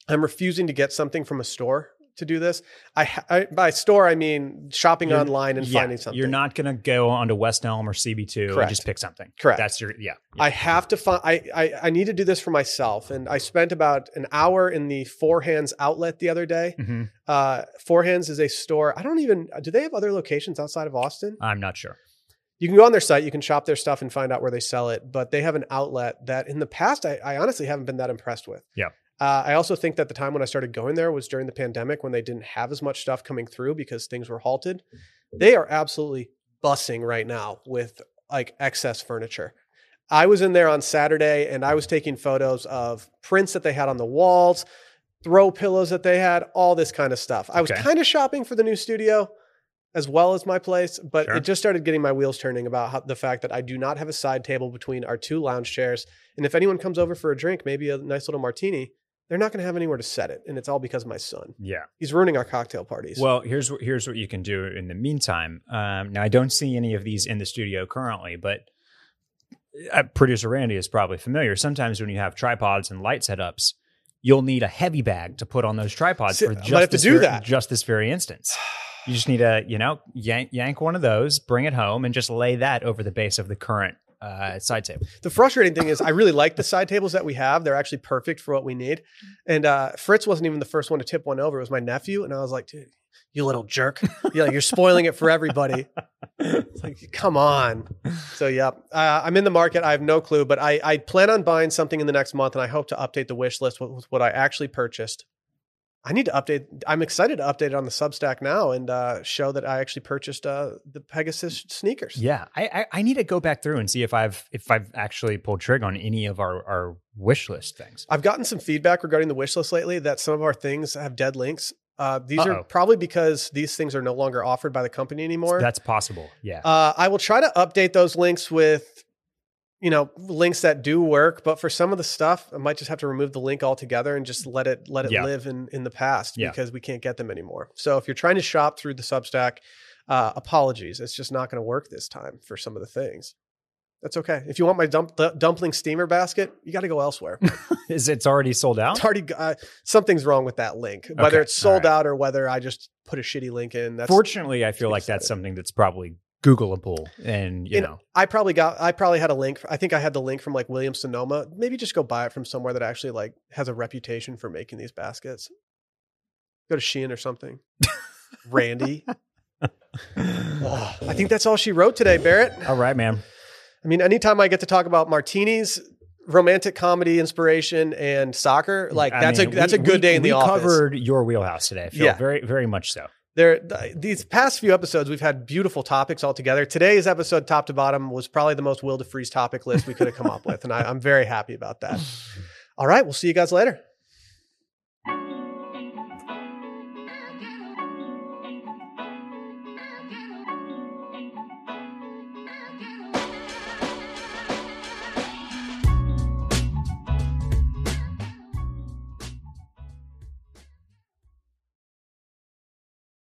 I'm refusing to get something from a store to do this. I, I by store I mean shopping You're- online and Yeah, finding something. You're not going to go onto West Elm or CB2 and just pick something. Correct. That's your yeah. I have to find. I, I I need to do this for myself, and I spent about an hour in the Four Hands outlet the other day. Mhm. Uh, Four Hands is a store. I don't even. Do they have other locations outside of Austin? I'm not sure. You can go on their site. You can shop their stuff and find out where they sell it. But they have an outlet that, in the past, I, I honestly haven't been that impressed with. Yeah. Uh, I also think that the time when I started going there was during the pandemic when they didn't have as much stuff coming through because things were halted. They are absolutely bussing right now with like excess furniture. I was in there on Saturday and I was taking photos of prints that they had on the walls, throw pillows that they had, all this kind of stuff. I was Okay. kind of shopping for the new studio as well as my place, but Sure. it just started getting my wheels turning about how, the fact that I do not have a side table between our two lounge chairs. And if anyone comes over for a drink, maybe a nice little martini, they're not going to have anywhere to set it. And it's all because of my son. Yeah. He's ruining our cocktail parties. Well, here's what here's what you can do in the meantime. Um, now, I don't see any of these in the studio currently, but uh, producer Randy is probably familiar. Sometimes when you have tripods and light setups, you'll need a heavy bag to put on those tripods See, for just this do ver- that. just this very instance. You just need to, you know, yank, yank one of those, bring it home, and just lay that over the base of the current uh, side table. The frustrating thing is, I really like the side tables that we have. They're actually perfect for what we need. And uh, Fritz wasn't even the first one to tip one over. It was my nephew, and I was like, "Dude, you little jerk! Yeah, you're spoiling it for everybody." It's like, come on. So yeah, uh, I'm in the market. I have no clue, but I, I plan on buying something in the next month, and I hope to update the wish list with, with what I actually purchased. I need to update. I'm excited to update it on the Substack now and uh, show that I actually purchased uh, the Pegasus sneakers. Yeah, I, I I need to go back through and see if I've if I've actually pulled trigger on any of our our wish list things. I've gotten some feedback regarding the wish list lately that some of our things have dead links. Uh, these Uh-oh. are probably because these things are no longer offered by the company anymore. That's possible. Yeah. Uh, I will try to update those links with, you know, links that do work. But for some of the stuff, I might just have to remove the link altogether and just let it let it Yeah. live in in the past Yeah. because we can't get them anymore. So if you're trying to shop through the Substack, uh, apologies, it's just not going to work this time for some of the things. That's okay. If you want my dump, the dumpling steamer basket, you got to go elsewhere. Is it's already sold out? It's already uh, something's wrong with that link, whether Okay, it's sold right. out or whether I just put a shitty link in. That's Fortunately, I feel like that's something that's probably Googleable, and you You know, I probably got I probably had a link. I think I had the link from like Williams Sonoma. Maybe just go buy it from somewhere that actually like has a reputation for making these baskets. Go to Shein or something. Randy. Oh, I think that's all she wrote today, Barrett. all right, man. I mean, anytime I get to talk about martinis, romantic comedy inspiration, and soccer, like I that's mean, a that's we- a good we- day in the we office. covered your wheelhouse today. Phil. Yeah. very very much so. There these past few episodes we've had beautiful topics all together. Today's episode top to bottom was probably the most Will deFries topic list we could have come up with and I, i'm very happy about that. All right we'll see you guys later